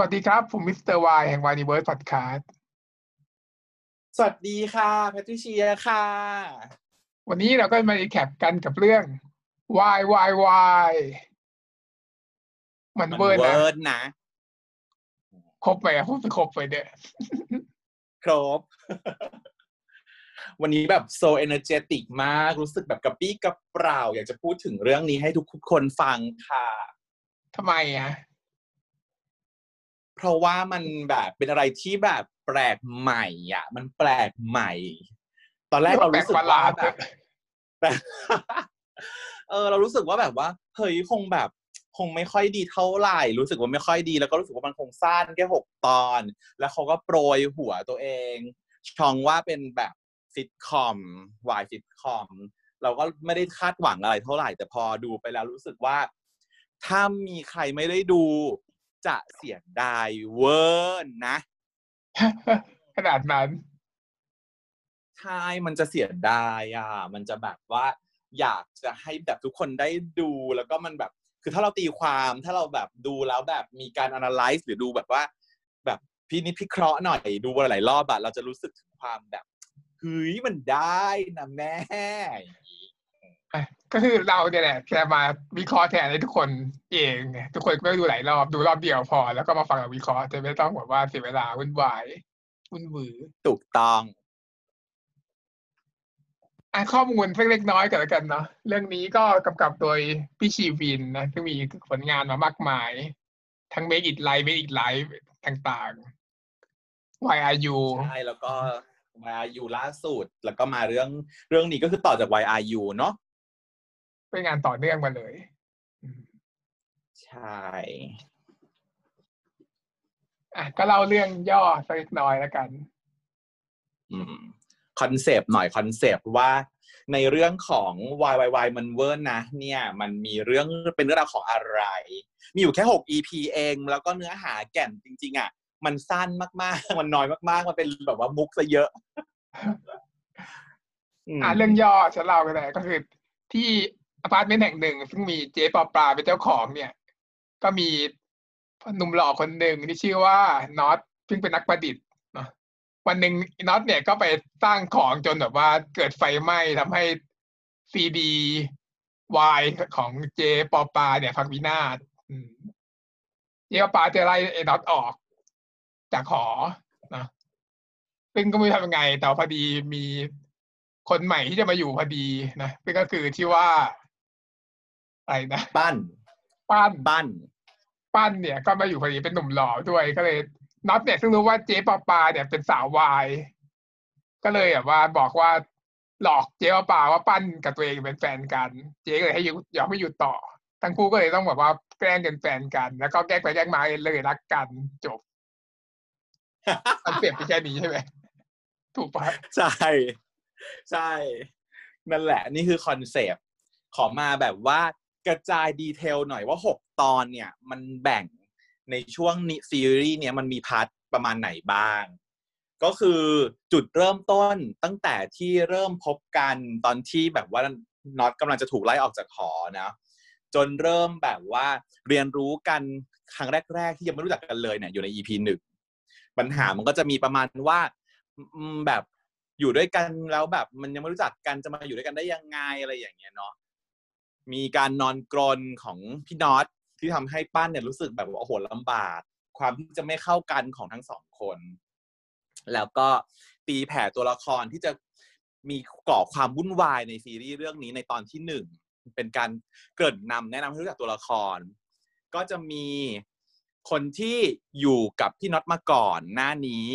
วัสดีครับ ผมมิสเตอร์วายแห่งวานิเวิร์สพอดคาสต์สวัสดีค่ะแพทริเชียค่ะ วันนี้เราก็มารีแคปกันกับเรื่อง Why Why Why มันมันเวิร์นเวินะร์นนะครบไปอะพูดไปครบไปเด้อครบ วันนี้แบบโซเอเนอร์เจติกมาก รู้สึกแบบกระปี้กระเปร่า อยากจะพูดถึงเรื่องนี้ให้ทุกคนฟังค่ะทำไมอะ เพราะว่ามันแบบเป็นอะไรที่แบบแปลกใหม่อะ มันแปลกใหม่ ตอนแรกเรารู้สึกแปลประหลาว่าดแบบแบบเออ เรารู้สึกว่าแบบว่าเฮ้ยคงแบบคงไม่ค่อยดีเท่าไหร่ รู้สึกว่าไม่ค่อยดี แล้วก็รู้สึกว่ามันคงสั้นแค่หกตอน แล้วเขาก็โปรยหัวตัวเองช่องว่าเป็นแบบซิทคอมวายซิทคอมเราก็ไม่ได้คาดหวังอะไรเท่าไหร่ แต่พอดูไปแล้วรู้สึกว่า ถ้ามีใครไม่ได้ดู จะเสียดายเวอร์นะ ขนาดนั้นใช่มันจะเสียดายอะ มันจะแบบว่า อยากจะให้แบบทุกคนได้ดูแล้วก็มันแบบ คือถ้าเราตีความถ้าเราแบบดูแล้วแบบมีการ analyze หรือดูแบบว่า แบบพินิจพิเคราะห์หน่อยดูหลายๆรอบอะเราจะรู้สึกถึงความแบบเฮ้ยมันได้นะแม่อย่างงี้อะ ก็คือเราเนี่ยแหละแค่มาวิเคราะห์แทนให้ทุกคนเองไงทุกคนไม่ต้องดูหลายรอบดูรอบเดียวพอ แล้วก็มาฟังเราวิเคราะห์จะไม่ต้องแบบว่าเสียเวลาวุ่นวายวุ่นวือถูกต้องอะข้อมูลเล็กๆน้อยๆกันแล้วกันเนาะเรื่องนี้ก็กำกับโดยพี่ชีวินนะซึ่งมีผลงานมามากมาย ทั้ง Make It Live Make It Live ต่างๆ Why Are You ใช่ แล้วก็มาอยู่ล่าสุด แล้วก็มาเรื่องเรื่องนี้ก็คือต่อจาก YRU เนาะ เป็นงานต่อเนื่องมาเลยอืมใช่อะก็เล่าเรื่องย่อสักเล็กน้อยแล้วกัน อืมคอนเซปต์หน่อยคอนเซปต์ว่าในเรื่องของ YYY มันเวิร์นนะ เนี่ย มันมีเรื่องเป็นเรื่องราวของอะไร มีอยู่แค่ 6 EP เอง แล้วก็เนื้อหาแก่นจริง ๆ อะ มันสั้นมากๆ มันน้อยมากๆ มันเป็นแบบว่ามุกซะเยอะมอะเรื่องย่อฉันเล่าก็ได้ก็คือที่ อพาร์ตเมนต์แห่งหนึ่ง ซึ่งมีเจ๊ปอปลาเป็นเจ้าของเนี่ย ก็มีหนุ่มหล่อคนหนึ่งที่ชื่อว่าน็อตซึ่งเป็นนักประดิษฐ์เนาะวันหนึ่งน็อตเนี่ยก็ไปสร้างของจนแบบว่าเกิดไฟไหม้ทำให้ซีดีวายของเจ๊ปอปลาเนี่ยพังวินาศเจ๊ปอปลาจะไล่ไอ้น็อตออก จากหอนะซึ่งก็ไม่รู้ทำยังไง แต่พอดีมีคนใหม่ที่จะมาอยู่พอดีนะซึ่งก็คือที่ว่า อะไรนะปั้นป้านปั้น ปั้นเนี่ยก็มาอยู่พอดีเป็นหนุ่มหล่อด้วยก็เลยน็อตเนี่ยซึ่งรู้ว่าเจ๊ปอปาเนี่ยเป็นสาววาย ก็เลยแบบว่าบอกว่าหลอกเจ๊ปอปาว่าปั้นกับตัวเองเป็นแฟนกัน เจ๊ก็เลยให้อยู่ยอมไม่อยู่ต่อ ทั้งคู่ก็เลยต้องแบบว่าแกล้งเป็นแฟนกัน แล้วก็แกล้งไปแกล้งมาเลยรักกันจบมันเปรียบไปนแค่นี้ใช่ไหมถูกปะใช่ ใช่ นั่นแหละ นี่คือคอนเซปต์ขอมาแบบว่า กระจาย detail หน่อยว่าหกตอนเนี่ยมันแบ่งในช่วงนี้ซีรีส์เนี่ยมันมี partประมาณไหนบ้าง ก็คือจุดเริ่มต้นตั้งแต่ที่เริ่มพบกันตอนที่แบบว่าน็อตกำลังจะถูกไล่ออกจากหอนะจนเริ่มแบบว่าเรียนรู้กันครั้งแรก ๆ ที่ยังไม่รู้จักกันเลยเนี่ยอยู่ใน EP หนึ่งปัญหามันก็จะมีประมาณว่าแบบอยู่ด้วยกันแล้วแบบมันยังไม่รู้จักกันจะมาอยู่ด้วยกันได้ยังไงอะไรอย่างเงี้ยเนาะ มีการนอนกรนของพี่น็อตที่ทำให้ป้านเนี่ยรู้สึกแบบว่าโอ้โหลำบาก ความที่จะไม่เข้ากันของทั้งสองคน แล้วก็ตีแผ่ตัวละครที่จะมีก่อความวุ่นวายในซีรีส์เรื่องนี้ในตอนที่หนึ่งเป็นการเกริ่นนำแนะนำให้รู้จักตัวละคร ก็จะมีคนที่อยู่กับพี่น็อตมาก่อนหน้านี้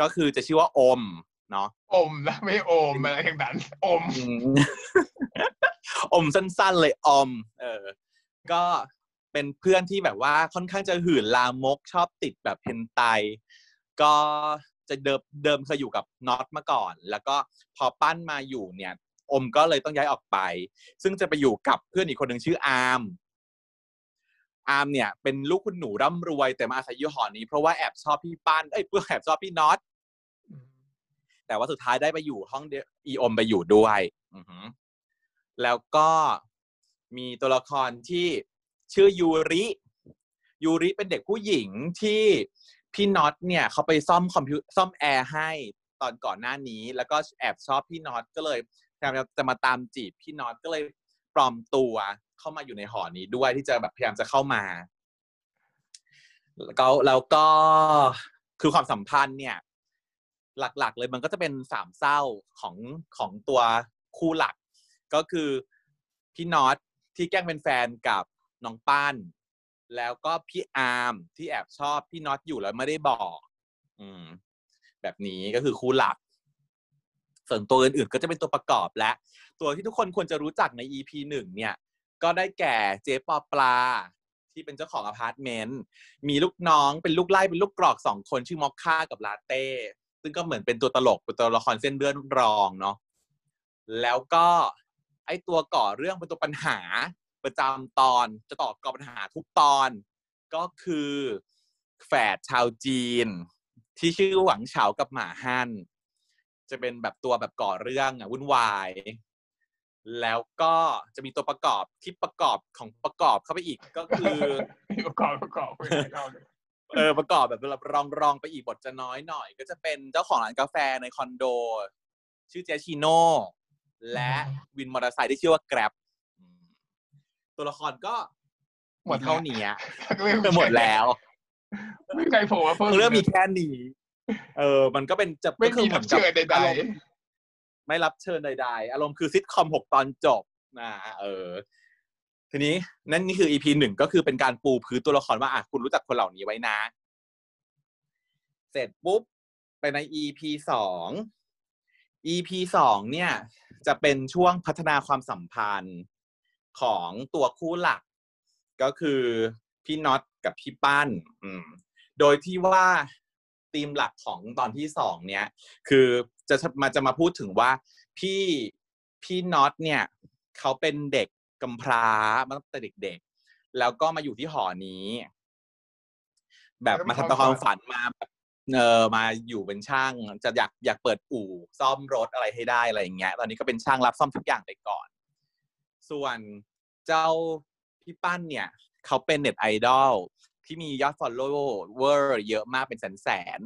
ก็คือจะชื่อว่าอมเนาะอมนะไม่โอมอะไรทั้งนั้นอม อืมอมสั้นๆเลยอม เออ ก็เป็นเพื่อนที่แบบว่าค่อนข้างจะหื่นลามกชอบติดแบบเพนไต ก็จะเดิมเดิมเคยอยู่กับน็อตมาก่อน แล้วก็พอปั้นมาอยู่เนี่ย อมก็เลยต้องย้ายออกไป ซึ่งจะไปอยู่กับเพื่อนอีกคนหนึ่งชื่ออาร์มอาร์มเนี่ยเป็นลูกคุณหนูร่ำรวย แต่มาอาศัยอยู่หอนี้ เพราะว่าแอบชอบพี่ปั้นเอ้ยเพื่อแอบชอบพี่น็อตแต่ว่าสุดท้ายได้ไปอยู่ห้องเดียวอีอมไปอยู่ด้วยอือหือ แล้วก็มีตัวละครที่ชื่อยูริยูริเป็นเด็กผู้หญิงที่พี่น็อตเนี่ยเขาไปซ่อมคอมพิวซ่อมแอร์ให้ตอนก่อนหน้านี้ แล้วก็แอบชอบพี่น็อตก็เลยพยายามจะมาตามจีบพี่น็อตก็เลยปลอมตัวเข้ามาอยู่ในหอนี้ด้วยที่จะแบบพยายามจะเข้ามาแล้วก็แล้วก็คือความสัมพันธ์เนี่ย หลักๆ เลยมันก็จะเป็นสามเศร้าของของตัวคู่หลัก ก็คือพี่น็อตที่แกล้งเป็นแฟนกับน้องป้านแล้วก็พี่อาร์มที่แอบชอบพี่น็อตอยู่แล้วไม่ได้บอก อืม แบบนี้ก็คือคู่หลัก ส่วนตัวอื่นๆก็จะเป็นตัวประกอบและ ตัวที่ทุกคนควรจะรู้จักใน EP หนึ่งเนี่ย ก็ได้แก่เจ๊ปอปลา ที่เป็นเจ้าของอพาร์ตเมนต์มีลูกน้องเป็นลูกไล่เป็นลูกกรอกสองคนชื่อมอคค่ากับลาเต้ ซึ่งก็เหมือนเป็นตัวตลกเป็นตัวละครเส้นเรื่องรองเนาะแล้วก็ ไอตัวก่อเรื่องเป็นตัวปัญหาประจำตอนจะต่อก่อปัญหาทุกตอนก็คือแฝดชาวจีน ที่ชื่อหวังเฉากับหมาฮั่นจะเป็นแบบตัวแบบก่อเรื่องอะวุ่นวาย แล้วก็จะมีตัวประกอบที่ประกอบของประกอบเข้าไปอีกก็คือประกอบประกอบไม่ได้เล่าเลยเออประกอบแบบรองรองๆไปอีกบทจะน้อยหน่อย ก็จะเป็นเจ้าของร้านกาแฟในคอนโด ชื่อเจชิโน่ และวินมอเตอร์ไซค์ที่ชื่อว่าแกร็บตัวละครก็หมดเท่านี้เรื่องหมดแล้ว ไม่มีใครโผล่มาเพิ่มเรื่องมีแค่นี้เออ มันก็เป็นจะไม่ก็คืมีอหรัอนบกับเชิญใดอารมณ์ไม่รับเชิญใดๆ อารมณ์คือซิทคอมหกตอนจบนะเออ ทีนี้นั่นนี่คือ EP หนึ่งก็คือเป็นการปูพื้นตัวละครว่าอะคุณรู้จักคนเหล่านี้ไว้นะ เสร็จปุ๊บ ไปใน EP สอง EP สองเนี่ย จะเป็นช่วงพัฒนาความสัมพันธ์ของตัวคู่หลัก ก็คือพี่น็อตกับพี่ปั้น โดยที่ว่าธีมหลักของตอนที่สองเนี่ยคือจะมาจะมาพูดถึงว่าพี่พี่น็อตเนี่ยเขาเป็นเด็กกำพร้ามาตั้งแต่เด็กๆ แล้วก็มาอยู่ที่หอนี้ แบบมาทำตามความฝันมาแบบ เออมาอยู่เป็นช่างจะอยากอยากเปิดอู่ซ่อมรถอะไรให้ได้อะไรอย่างเงี้ย ตอนนี้ก็เป็นช่างรับซ่อมทุกอย่างไปก่อน ส่วนเจ้าพี่ปั้นเนี่ยเขาเป็นเน็ตไอดอลที่มียอด follower เยอะมากเป็นแสนแสน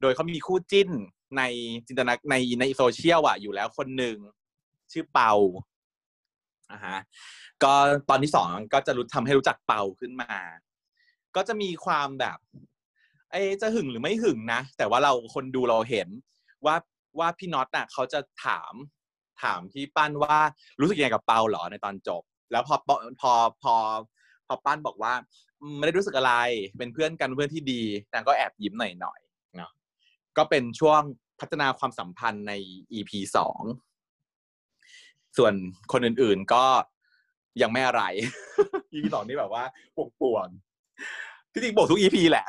โดยเขามีคู่จิ้นในจินตนาในในโซเชียลอะอยู่แล้วคนหนึ่งชื่อเปาอะฮะก็ตอนที่สองก็จะรู้ทำให้รู้จักเปาขึ้นมา ก็จะมีความแบบ เอจะหึงหรือไม่หึงนะ แต่ว่าเราคนดูเราเห็นว่าว่าพี่น็อตน่ะเขาจะถามถามพี่ปั้นว่ารู้สึกยังไงกับเปาเหรอในตอนจบ แล้วพอพอพอพอพอปั้นบอกว่าไม่ได้รู้สึกอะไรเป็นเพื่อนกันเพื่อนที่ดีนางก็แอบยิ้มหน่อยๆเนาะก็เป็นช่วงพัฒนาความสัมพันธ์ใน EP สองส่วนคนอื่นๆก็ยังไม่อะไร EP สองนี่แบบว่าป่วงๆที่จริงบวกทุก EP แหละ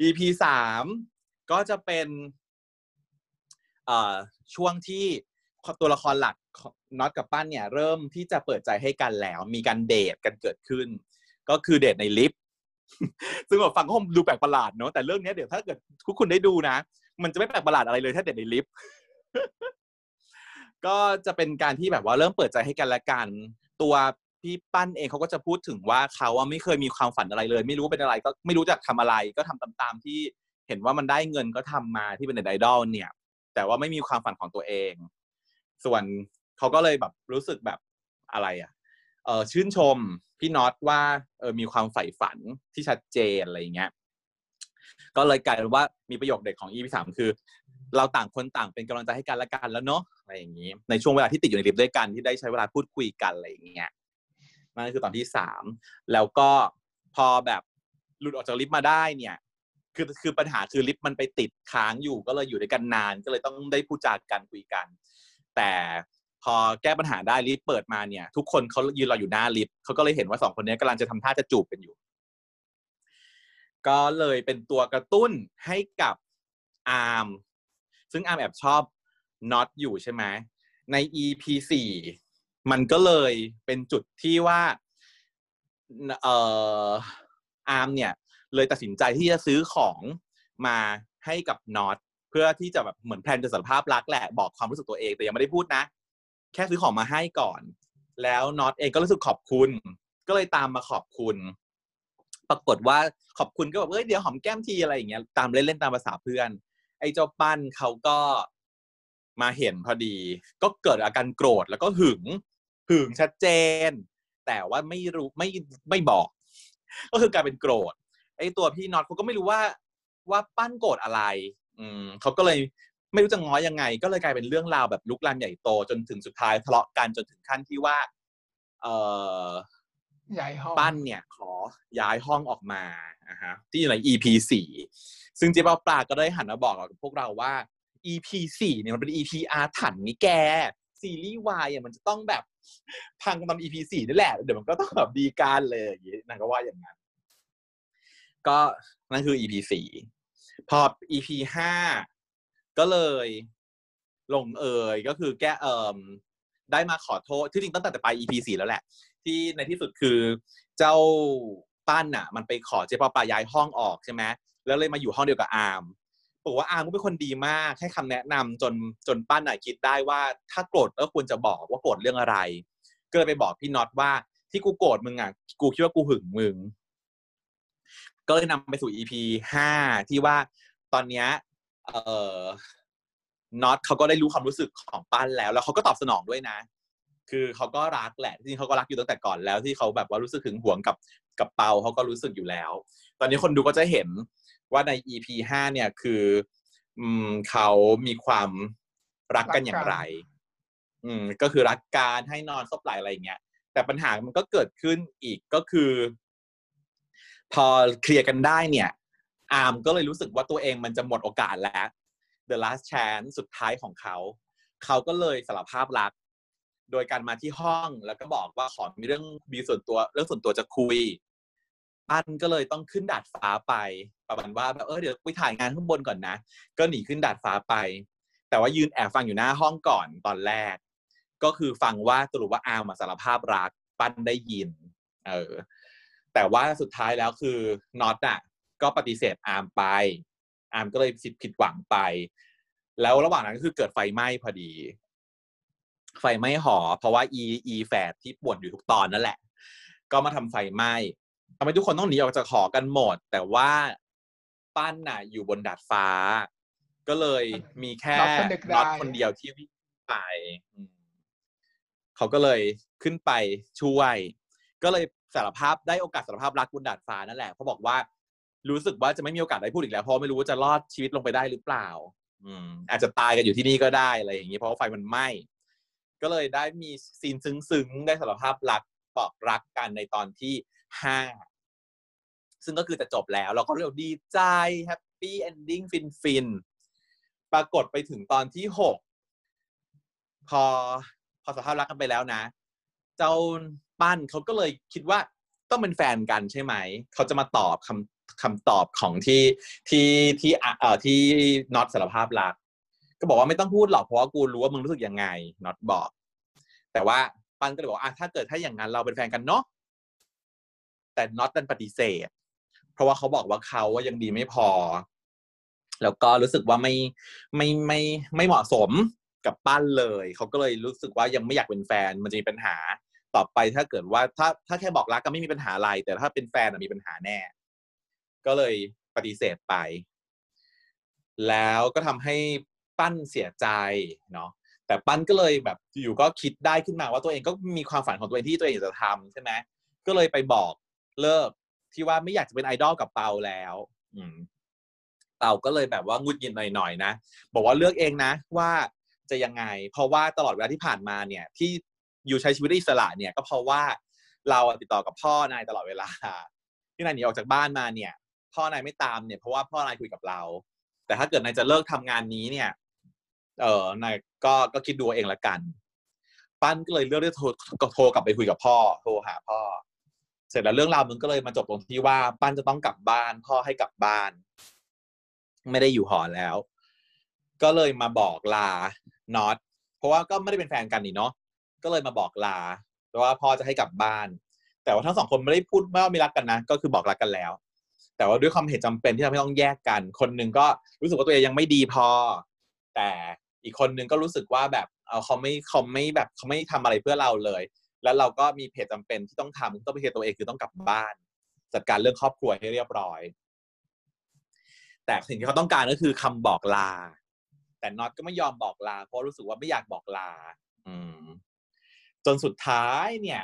EP สามก็จะเป็นช่วงที่ตัวละครหลักน็อตกับปั้นเนี่ย เริ่มที่จะเปิดใจให้กันแล้ว มีการเดทกันเกิดขึ้น ก็คือเดทในลิฟต์ซึ่งแบบฟังก็คงดูแปลกประหลาดเนาะแต่เรื่องนี้เดี๋ยวถ้าเกิดทุกคนได้ดูนะ มันจะไม่แปลกประหลาดอะไรเลยถ้าเดทในลิฟต์ก็จะเป็นการที่แบบว่าเริ่มเปิดใจให้กันและกัน ตัว พี่ปั้นเองเขาก็จะพูดถึงว่าเขาไม่เคยมีความฝันอะไรเลย ไม่รู้เป็นอะไรก็ไม่รู้จะทำอะไร ก็ทำตามๆที่เห็นว่ามันได้เงินก็ทำมาที่เป็นไอดอลเนี่ย แต่ว่าไม่มีความฝันของตัวเอง ส่วนเขาก็เลยแบบรู้สึกแบบอะไรอะเออชื่นชมพี่น็อตว่าเออมีความใฝ่ฝันที่ชัดเจนอะไรอย่างเงี้ยก็เลยกลายเป็นว่ามีประโยคเด็ดของ EP สามคือ เราต่างคนต่างเป็นกำลังใจให้กันและกันแล้วเนาะอะไรอย่างนี้ ในช่วงเวลาที่ติดอยู่ในลิฟต์ด้วยกันที่ได้ใช้เวลาพูดคุยกันอะไรอย่างเงี้ย นั่นคือตอนที่สามแล้วก็พอแบบหลุดออกจากลิฟต์มาได้เนี่ยคือคือปัญหาคือลิฟต์มันไปติดค้างอยู่ก็เลยอยู่ด้วยกันนาน ก็เลยต้องได้พูดจากกันคุยกัน แต่พอแก้ปัญหาได้ลิฟต์เปิดมาเนี่ย ทุกคนเขายืนรออยู่หน้าลิฟต์เขาก็เลยเห็นว่าสองคนนี้กำลังจะทำท่าจะจูบกันอยู่ ก็เลยเป็นตัวกระตุ้นให้กับอาร์มซึ่งอาร์มแอบชอบน็อตอยู่ใช่ไหมใน EP สี่ มันก็เลยเป็นจุดที่ว่าเอ่ออาร์มเนี่ย เลยตัดสินใจที่จะซื้อของมาให้กับน็อตเพื่อที่จะแบบเหมือนแพลนจะสารภาพรักแหละบอกความรู้สึกตัวเองแต่ยังไม่ได้พูดนะ แค่ซื้อของมาให้ก่อน แล้วน็อตเองก็รู้สึกขอบคุณ ก็เลยตามมาขอบคุณ ปรากฏว่าขอบคุณก็แบบเอ้ยเดี๋ยวหอมแก้มทีอะไรอย่างเงี้ยตามเล่นๆตามภาษาเพื่อน ไอ้เจ้าปั้นเขาก็มาเห็นพอดี ก็เกิดอาการโกรธแล้วก็หึง หึงชัดเจน แต่ว่าไม่รู้ไม่ไม่บอก ก็คือกลายเป็นโกรธไอ้ตัวพี่น็อตเขาก็ไม่รู้ว่าว่าปั้นโกรธอะไร อืมเขาก็เลยไม่รู้จะง้อยังไง ก็เลยกลายเป็นเรื่องราวแบบลุกลามใหญ่โตจนถึงสุดท้ายทะเลาะกันจนถึงขั้นที่ว่า เอ่อย้ายห้องปั้นเนี่ย ขอย้ายห้องออกมาอะฮะที่อยู่ใน EP สี่ซึ่งเจ๊เปาปลาก็ได้หันมาบอกกับพวกเราว่า EP สี่เนี่ยมันเป็น EP อาถรรพ์นี่แกซีรีส์วายอะมันจะต้องแบบ พังตอน EP สี่นี่แหละ เดี๋ยวมันก็ต้องแบบดีการเลยอย่างนี้นางก็ว่าอย่างนั้น ก็นั่นคือ EP สี่พอ EP ห้าก็เลยลงเอยก็คือแก้เอ่มได้มาขอโทษที่จริงตั้งแต่ไป EP สี่แล้วแหละ ที่ในที่สุดคือเจ้าปั้นอะ มันไปขอเจ๊ปอปาย้ายห้องออกใช่ไหมแล้วเลยมาอยู่ห้องเดียวกับอาร์ม บอกว่าอาร์มก็เป็นคนดีมากให้คำแนะนำจนจนปั้นอะคิดได้ว่า ถ้าโกรธก็ควรจะบอกว่าโกรธเรื่องอะไร ก็เลยไปบอกพี่น็อตว่าที่กูโกรธมึงอะกูคิดว่ากูหึงมึง ก็เลยนำไปสู่ EP ห้าที่ว่าตอนเนี้ยเอ่อน็อตเขาก็ได้รู้ความรู้สึกของปั้นแล้ว แล้วเขาก็ตอบสนองด้วยนะ คือเขาก็รักแหละจริงเขาก็รักอยู่ตั้งแต่ก่อนแล้วที่เขาแบบว่ารู้สึกหึงห่วงกับกับเปาเขาก็รู้สึกอยู่แล้ว ตอนนี้คนดูก็จะเห็น ว่าใน EP ห้าเนี่ยคืออืมเขามีความรักกันอย่างไร อืม ก็คือรักการให้นอนซบไหลอะไรอย่างเงี้ย แต่ปัญหามันก็เกิดขึ้นอีกก็คือ พอเคลียร์กันได้เนี่ย อาร์มก็เลยรู้สึกว่าตัวเองมันจะหมดโอกาสแล้ว the last chance สุดท้ายของเขา เขาก็เลยสารภาพรัก โดยการมาที่ห้องแล้วก็บอกว่าขอมีเรื่องมีส่วนตัวเรื่องส่วนตัวจะคุย ปั้นก็เลยต้องขึ้นดาดฟ้าไปประมาณว่าแบบเออเดี๋ยวไปถ่ายงานข้างบนก่อนนะ ก็หนีขึ้นดาดฟ้าไป แต่ว่ายืนแอบฟังอยู่หน้าห้องก่อนตอนแรก ก็คือฟังว่าสรุปว่าอาร์มอะสารภาพรักปั้นได้ยิน เออ แต่ว่าสุดท้ายแล้วคือน็อตอะ ก็ปฏิเสธอาร์มไป อาร์มก็เลยสิผิดหวังไป แล้วระหว่างนั้นก็คือเกิดไฟไหม้พอดี ไฟไหม้หอ เพราะว่าอีอีแฝดที่ป่วนอยู่ทุกตอนนั่นแหละ ก็มาทำไฟไหม้ ทำให้ทุกคนต้องหนีออกจากหอกันหมด แต่ว่าปั้นน่ะอยู่บนดาดฟ้า ก็เลยมีแค่น็อตก็นึกได้น็อตคนเดียวที่วิ่งไปอืมเขาก็เลยขึ้นไปช่วย ก็เลยสารภาพได้โอกาสสารภาพรักบนดาดฟ้านั่นแหละเขาบอกว่า รู้สึกว่าจะไม่มีโอกาสได้พูดอีกแล้วเพราะไม่รู้ว่าจะรอดชีวิตลงไปได้หรือเปล่า อืม อาจจะตายกันอยู่ที่นี่ก็ได้อะไรอย่างนี้เพราะว่าไฟมันไหม้ก็เลยได้มีซีนซึ้งๆได้สารภาพรักบอกรักกันในตอนที่ ห้าซึ่งก็คือจะจบแล้ว เราก็เรียกดีใจ happy ending ฟินฟินปรากฏไปถึงตอนที่หกพอพอสารภาพรักกันไปแล้วนะ เจ้าปั้นเขาก็เลยคิดว่าต้องเป็นแฟนกันใช่ไหม เขาจะมาตอบคำคำตอบของที่ที่ที่เอ่อที่น็อตสารภาพรัก ก็บอกว่าไม่ต้องพูดหรอกเพราะว่ากูรู้ว่ามึงรู้สึกยังไงน็อตบอก แต่ว่าปั้นก็เลยบอกอะถ้าเกิดถ้าอย่างนั้นเราเป็นแฟนกันเนาะ แต่น็อตดันปฏิเสธ เพราะว่าเขาบอกว่าเขาว่ายังดีไม่พอ แล้วก็รู้สึกว่าไม่ไม่ไม่ไม่เหมาะสมกับปั้นเลย เขาก็เลยรู้สึกว่ายังไม่อยากเป็นแฟนมันจะมีปัญหาต่อไปถ้าเกิดว่าถ้าถ้าแค่บอกรักก็ไม่มีปัญหาอะไร แต่ถ้าเป็นแฟนมีปัญหาแน่ ก็เลยปฏิเสธไป แล้วก็ทำให้ปั้นเสียใจเนาะแต่ปั้นก็เลยแบบอยู่ก็คิดได้ขึ้นมาว่าตัวเองก็มีความฝันของตัวเองที่ตัวเองอยากจะทำใช่ไหมก็เลยไปบอก เลิกที่ว่าไม่อยากจะเป็นไอดอลกับเปาแล้ว อืมเปาก็เลยแบบว่างุดหงิดหน่อยๆนะบอกว่าเลือกเองนะ ว่าจะยังไง เพราะว่าตลอดเวลาที่ผ่านมาเนี่ย ที่อยู่ใช้ชีวิตอิสระเนี่ย ก็เพราะว่าเราติดต่อกับพ่อนายตลอดเวลา ที่นายหนีออกจากบ้านมาเนี่ย พ่อนายไม่ตามเนี่ยเพราะว่าพ่อนายคุยกับเรา แต่ถ้าเกิดนายจะเลิกทำงานนี้เนี่ย เออนายก็ก็คิดดูเองละกัน ปั้นก็เลยเลือกที่จะโทรก็โทรกลับไปคุยกับพ่อ โทรหาพ่อ ร็จแล้วเรื่องราวมันก็เลยมาจบตรงที่ว่าปั้นจะต้องกลับบ้าน พ่อให้กลับบ้าน ไม่ได้อยู่หอแล้ว ก็เลยมาบอกลาน็อตเพราะว่าก็ไม่ได้เป็นแฟนกันนี่เนาะก็เลยมาบอกลาว่าพ่อจะให้กลับบ้าน แต่ว่าทั้งสองคนไม่ได้พูดว่าไม่รักกันนะก็คือบอกรักกันแล้ว แต่ว่าด้วยความเหตุจำเป็นที่ทำให้ต้องแยกกัน คนหนึ่งก็รู้สึกว่าตัวเองยังไม่ดีพอ แต่อีกคนหนึ่งก็รู้สึกว่าแบบเอาเขาไม่เขาไม่แบบเขาไม่ทำอะไรเพื่อเราเลย แล้วเราก็มีเพจจำเป็นที่ต้องทำต้องไปเคลียร์ตัวเองคือต้องกลับบ้าน จัดการเรื่องครอบครัวให้เรียบร้อย แต่สิ่งที่เขาต้องการก็คือคำบอกลา แต่น็อตก็ไม่ยอมบอกลา เพราะรู้สึกว่าไม่อยากบอกลา อืม จนสุดท้ายเนี่ย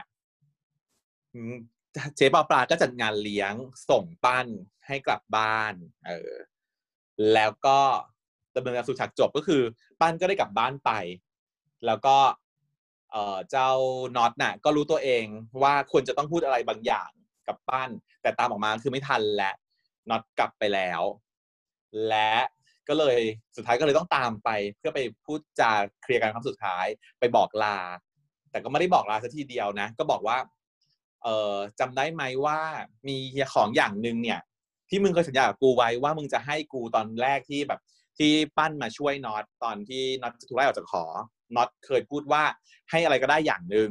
เจ๊ปาปลาก็จัดงานเลี้ยงส่งปั้นให้กลับบ้าน เออ แล้วก็ดำเนินการสู่ฉากจบก็คือ ปั้นก็ได้กลับบ้านไป แล้วก็ เจ้าน็อตน่ะก็รู้ตัวเองว่าควรจะต้องพูดอะไรบางอย่างกับปั้น แต่ตามออกมาคือไม่ทันและน็อตกลับไปแล้ว และก็เลยสุดท้ายก็เลยต้องตามไป เพื่อไปพูดจาเคลียร์กันครั้งสุดท้ายไปบอกลา แต่ก็ไม่ได้บอกลาสัทีเดียวนะ ก็บอกว่า เออจำได้ไหมว่ามีของอย่างหนึ่งเนี่ย ที่มึงเคยสัญญากับกูไว้ว่ามึงจะให้กูตอนแรกที่แบบที่ปั้นมาช่วยน็อตตอนที่น็อตถูกไล่ออกจากหอ น็อตเคยพูดว่าให้อะไรก็ได้อย่างหนึ่ง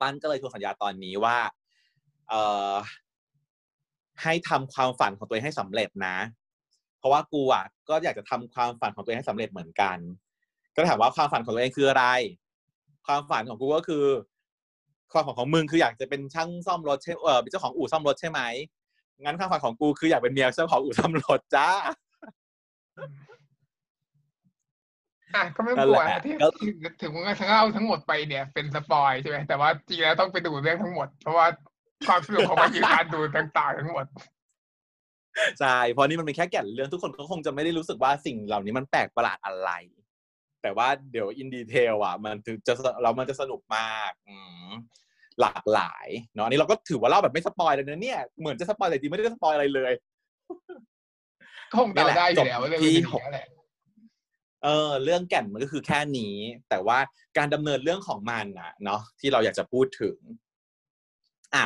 ปั้นก็เลยทวงสัญญาตอนนี้ว่าเอ่อให้ทำความฝันของตัวเองให้สำเร็จนะ เพราะว่ากูอะก็อยากจะทำความฝันของตัวเองให้สำเร็จเหมือนกัน ก็ถามว่าความฝันของตัวเองคืออะไร ความฝันของกูก็คือ ความฝันของมึงคืออยากจะเป็นช่างซ่อมรถใช่เออเป็นเจ้าของอู่ซ่อมรถใช่ไหมงั้นความฝันของกูคืออยากเป็นเมียเจ้าของอู่ซ่อมรถจ้า อะก็ไม่กลัวที่ถึงมึงทั้งเล่าทั้งหมดไปเนี่ย เป็นสปอยใช่ไหมแต่ว่าจริงแล้วต้องไปดูเรื่องทั้งหมด เพราะว่าความสนุกของมันคือการดูต่างๆทั้งหมดใช่เพราะนี่มันเป็นแค่แก่นเรื่องทุกคนก็คงจะไม่ได้รู้สึกว่าสิ่งเหล่านี้มันแปลกประหลาดอะไร แต่ว่าเดี๋ยว in detail อะ มันจะเรามันจะสนุกมาก อืหลากหลายเนาะนี่เราก็ถือว่าเล่าแบบไม่ spoil เลยนะเนี่ยเหมือนจะ spoil แต่จริงไม่ได้ spoil อะไรเลยคงเดาได้อยู่แล้วเรื่องที่หกแหละ เออเรื่องแก่นมันก็คือแค่นี้ แต่ว่าการดำเนินเรื่องของมันอะเนาะที่เราอยากจะพูดถึงอะ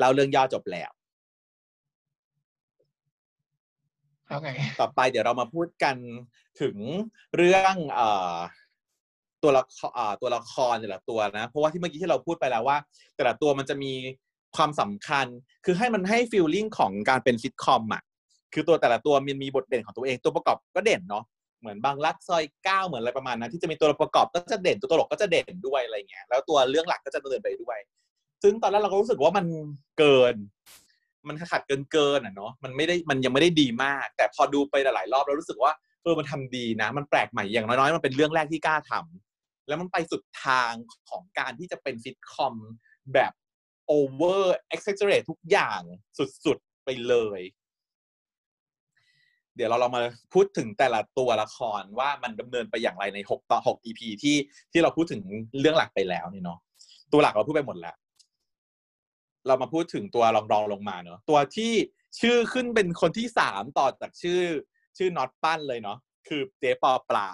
เราเรื่องย่อจบแล้วต่อไปเดี๋ยวเรามาพูดกันถึงเรื่องเอ่อตัวละครตัวละครแต่ละตัวนะ เพราะว่าที่เมื่อกี้ที่เราพูดไปแล้วว่า แต่ละตัวมันจะมีความสำคัญ คือให้มันให้ฟีลลิ่งของการเป็นซิทคอมอะคือตัวแต่ละตัวมันมีบทเด่นของตัวเองตัวประกอบก็เด่นเนาะ เหมือนบางรักซอยเก้าเหมือนอะไรประมาณนั้นที่จะมีตัวประกอบก็จะเด่นตัวตลกก็จะเด่นด้วยอะไรเงี้ยแล้วตัวเรื่องหลักก็จะดำเนินไปด้วย ซึ่งตอนแรกเราก็รู้สึกว่ามันเกิน มันขัดเกินเกินอะเนาะมันไม่ได้มันยังไม่ได้ดีมาก แต่พอดูไปหลายๆรอบแล้วรู้สึกว่าเออมันทำดีนะ มันแปลกใหม่อย่างน้อยๆมันเป็นเรื่องแรกที่กล้าทำแล้วมันไปสุดทางของการที่จะเป็นซิทคอมแบบโอเวอร์เอ็กซ์เซเรทุกอย่างสุดๆไปเลย เดี๋ยวเราเรามาพูดถึงแต่ละตัวละครว่ามันดำเนินไปอย่างไรใน6ต่อ6 EP ที่ที่เราพูดถึงเรื่องหลักไปแล้วนี่เนาะตัวหลักเราพูดไปหมดแล้ว เรามาพูดถึงตัวรองรองลงมาเนอะตัวที่ชื่อขึ้นเป็นคนที่สามต่อจากชื่อ ชื่อน็อตปั้นเลยเนาะคือเจ๊ปอปลา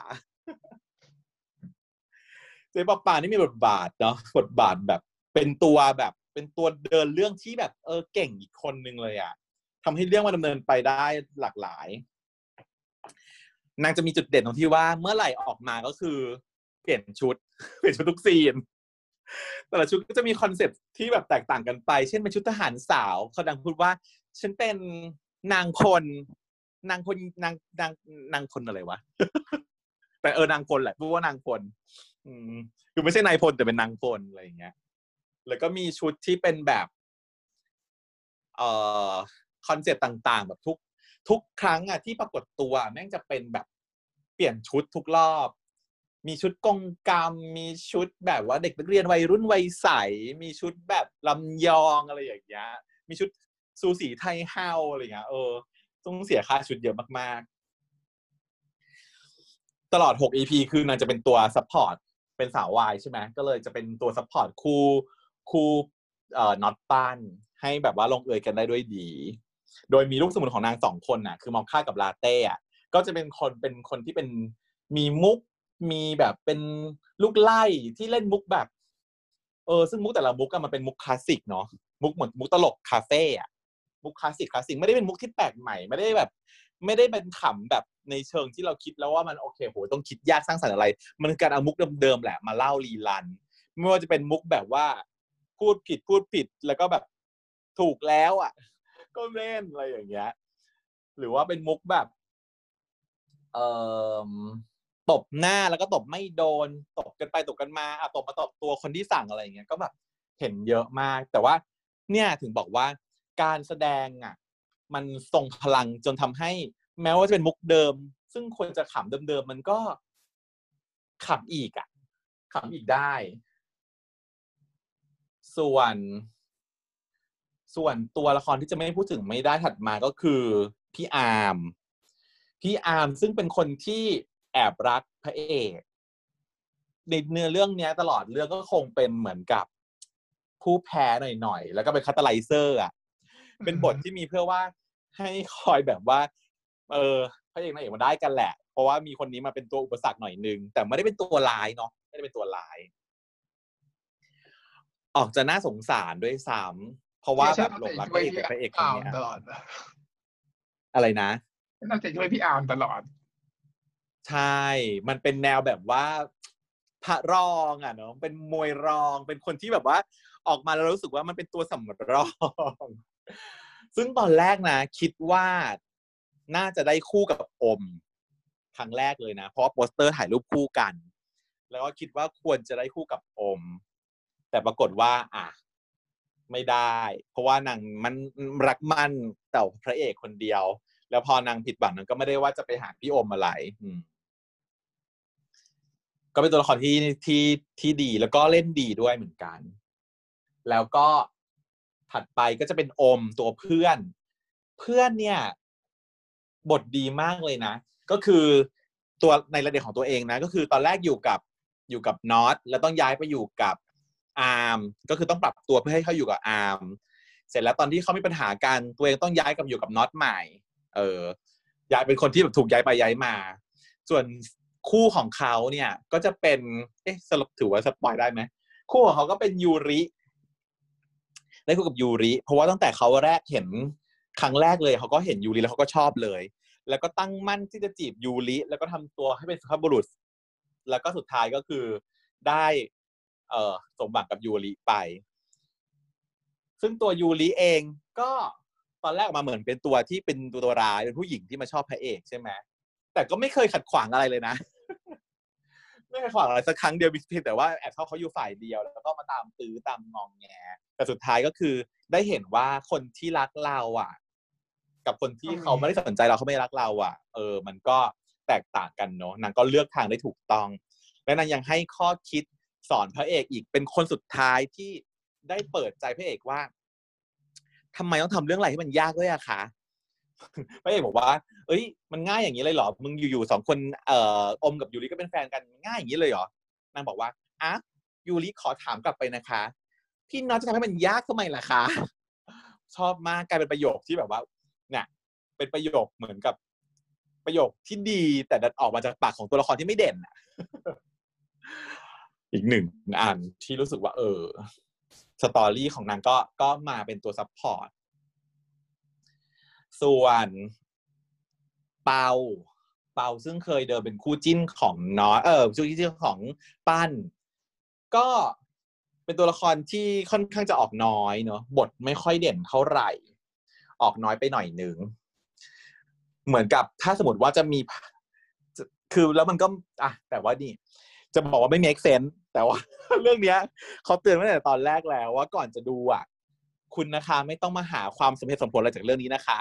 เจ๊ปอปลานี่มีบทบาทเนาะบทบาทแบบเป็นตัวแบบ เป็นตัวเดินเรื่องที่แบบเออเก่งอีกคนนึงเลยอะทำให้เรื่องมันดำเนินไปได้หลากหลาย นางจะมีจุดเด่นตรงที่ว่าเมื่อไหร่ออกมาก็คือ เปลี่ยนชุด เปลี่ยนชุดทุก scene แต่ละชุดก็จะมีคอนเซ็ปต์ที่แบบแตกต่างกันไป เช่นเป็นชุดทหารสาวเขาดังพูดว่า ฉันเป็นนางพลนางพลนางนางนางพลอะไรวะ แต่เออนางพลแหละพูดว่านางพลอืมคือไม่ใช่นายพลแต่เป็นนางพลอะไรอย่างเงี้ย แล้วก็มีชุดที่เป็นแบบ เอ่อคอนเซ็ปต์ต่าง ๆ แบบทุก ทุกครั้งอะที่ปรากฏตัวแม่งจะเป็นแบบเปลี่ยนชุดทุกรอบ มีชุดกรงกรรม มีชุดแบบว่าเด็กนักเรียนวัยรุ่นวัยใส มีชุดแบบลำยองอะไรอย่างเงี้ย มีชุดซูสีไทเฮาอะไรเงี้ยเออต้องเสียค่าชุดเยอะมากๆ ตลอด 6 EP คือนางจะเป็นตัว support เป็นสาววายใช่ไหมก็เลยจะเป็นตัว support คู่คู่เอ่อน็อตป้านให้แบบว่าลงเอยกันได้ด้วยดี โดยมีลูกสมุนของนางสองคนน่ะ คือมอคค่ากับลาเต้อะก็จะเป็นคนเป็นคนที่เป็นมีมุกมีแบบเป็นลูกไล่ที่เล่นมุกแบบ เออซึ่งมุกแต่ละมุกก็มันเป็นมุกคลาสสิกเนาะมุกเหมือนมุกตลกคาเฟ่อะมุกคลาสสิกคลาสสิกไม่ได้เป็นมุกที่แปลกใหม่ ไม่ได้แบบ ไม่ได้เป็นขำแบบในเชิงที่เราคิดแล้วว่ามันโอเคโหต้องคิดยากสร้างสรรค์อะไร มันการเอามุกเดิมๆแหละมาเล่ารีลัน ไม่ว่าจะเป็นมุกแบบว่า พูดผิดพูดผิดแล้วก็แบบถูกแล้วอะ ก็เล่นอะไรอย่างเงี้ย หรือว่าเป็นมุกแบบเอ่อตบหน้าแล้วก็ตบไม่โดน ตบกันไปตบกันมาอะตบมาตบตัวคนที่สั่งอะไรอย่างเงี้ยก็แบบเห็นเยอะมาก แต่ว่า เนี่ยถึงบอกว่าการแสดงอะ มันทรงพลังจนทำให้แม้ว่าจะเป็นมุกเดิม ซึ่งควรจะขำเดิมๆมันก็ขำอีกอะขำอีกได้ ส่วน ส่วนตัวละครที่จะไม่พูดถึงไม่ได้ถัดมาก็คือพี่อาร์มพี่อาร์มซึ่งเป็นคนที่แอบรักพระเอกในเนื้อเรื่องนี้ตลอดเรื่องก็คงเป็นเหมือนกับผู้แพ้หน่อยๆ แล้วก็เป็นคาตาไลเซอร์อะ เป็นบทที่มีเพื่อว่าให้คอยแบบว่า เออพระเอกนางเอกมาได้กันแหละ เพราะว่ามีคนนี้มาเป็นตัวอุปสรรคหน่อยนึง แต่ไม่ได้เป็นตัวร้ายเนาะไม่ได้เป็นตัวร้าย ออกจะน่าสงสารด้วยซ้ำ เพราะว่าแบบหลงรักพระเอกแต่พระเอกคนอาร์มเนี้ยตลอดอะไรนะน่าจะช่วยพี่อาร์มตลอด ใช่ มันเป็นแนวแบบว่าพระรองอะเนาะเป็นมวยรอง เป็นคนที่แบบว่า ออกมาแล้วรู้สึกว่ามันเป็นตัวสำรอง ซึ่งตอนแรกนะ คิดว่าน่าจะได้คู่กับอมครั้งแรกเลยนะ เพราะว่าโปสเตอร์ถ่ายรูปคู่กัน แล้วก็คิดว่าควรจะได้คู่กับอม แต่ปรากฏว่า อะ ไม่ได้ เพราะว่านางมันรักมันแต่พระเอกคนเดียว แล้วพอนางผิดหวังนางก็ไม่ได้ว่าจะไปหาพี่อมอะไรก็เป็นตัวละครที่ที่ที่ดีแล้วก็เล่นดีด้วยเหมือนกัน แล้วก็ถัดไปก็จะเป็นอมตัวเพื่อน เพื่อนเนี่ย บทดีมากเลยนะ ก็คือตัวในระเด็ของตัวเองนะ ก็คือตอนแรกอยู่กับอยู่กับน็อตแล้วต้องย้ายไปอยู่กับ อาร์มก็คือต้องปรับตัวเพื่อให้เขาอยู่กับอาร์มเสร็จแล้วตอนที่เขามีปัญหากันตัวเองต้องย้ายกับอยู่กับน็อตใหม่ เออย้ายเป็นคนที่แบบถูกย้ายไปย้ายมา ส่วนคู่ของเขาเนี่ยก็จะเป็นเอ๊ะสรุปถือว่าสปอยได้ไหมคู่ของเขาก็เป็นยูริได้คู่กับยูริ เพราะว่าตั้งแต่เขาแรกเห็นครั้งแรกเลยเขาก็เห็นยูริแล้วเขาก็ชอบเลย แล้วก็ตั้งมั่นที่จะจีบยูริแล้วก็ทำตัวให้เป็นสุภาพบุรุษ แล้วก็สุดท้ายก็คือได้ เออสมหวังกับยูริไป ซึ่งตัวยูริเองก็ตอนแรกออกมาเหมือนเป็นตัวที่เป็นตัวตัวร้ายเป็นผู้หญิงที่มาชอบพระเอกใช่ไหมแต่ก็ไม่เคยขัดขวางอะไรเลยนะ ไม่เคยขัดขวางอะไรสักครั้งเดียวมีเพียงแต่ว่าแอบชอบเขาอยู่ฝ่ายเดียวแล้วก็มาตามตื้อตามงองแงแต่สุดท้ายก็คือได้เห็นว่าคนที่รักเราอะ กับคนที่เขาไม่ได้สนใจเราเขาไม่รักเรา อะ เออ มันก็แตกต่างกันเนาะนางก็เลือกทางได้ถูกต้อง และนางยังให้ข้อคิด สอนพระเอกอีกเป็นคนสุดท้ายที่ได้เปิดใจพระเอกว่าทำไมต้องทำเรื่องอะไรที่มันยากด้วยอะคะพระเอกบอกว่า เอ้ย มันง่ายอย่างนี้เลยเหรอ มึงอยู่ๆสองคนเอ่ออมกับยูริก็เป็นแฟนกันง่ายอย่างนี้เลยเหรอนางบอกว่าอะยูริขอถามกลับไปนะคะ พี่น้องจะทำให้มันยากทำไมล่ะคะ ชอบมากกลายเป็นประโยคที่แบบว่าเนี่ยเป็นประโยคเหมือนกับประโยคที่ดีแต่ดันออกมาจากปากของตัวละครที่ไม่เด่นอะ อีกหนึ่งอันที่รู้สึกว่า เออ story ของนางก็ก็มาเป็นตัว support ส่วนเปาเปาซึ่งเคยเดินเป็นคู่จิ้นของน้อยเออคู่จิ้นของปั้น ก็เป็นตัวละครที่ค่อนข้างจะออกน้อยเนอะบทไม่ค่อยเด่นเท่าไหร่ ออกน้อยไปหน่อยหนึ่งเหมือนกับถ้าสมมติว่าจะมี คือแล้วมันก็ อะ แต่ว่านี่ จะบอกว่าไม่ make sense แต่ว่าเรื่องเนี้ยเขาเตือนตั้งแต่ตอนแรกแล้วว่าก่อนจะดูอะ คุณนะคะไม่ต้องมาหาความสมเหตุสมผลอะไรจากเรื่องนี้นะคะ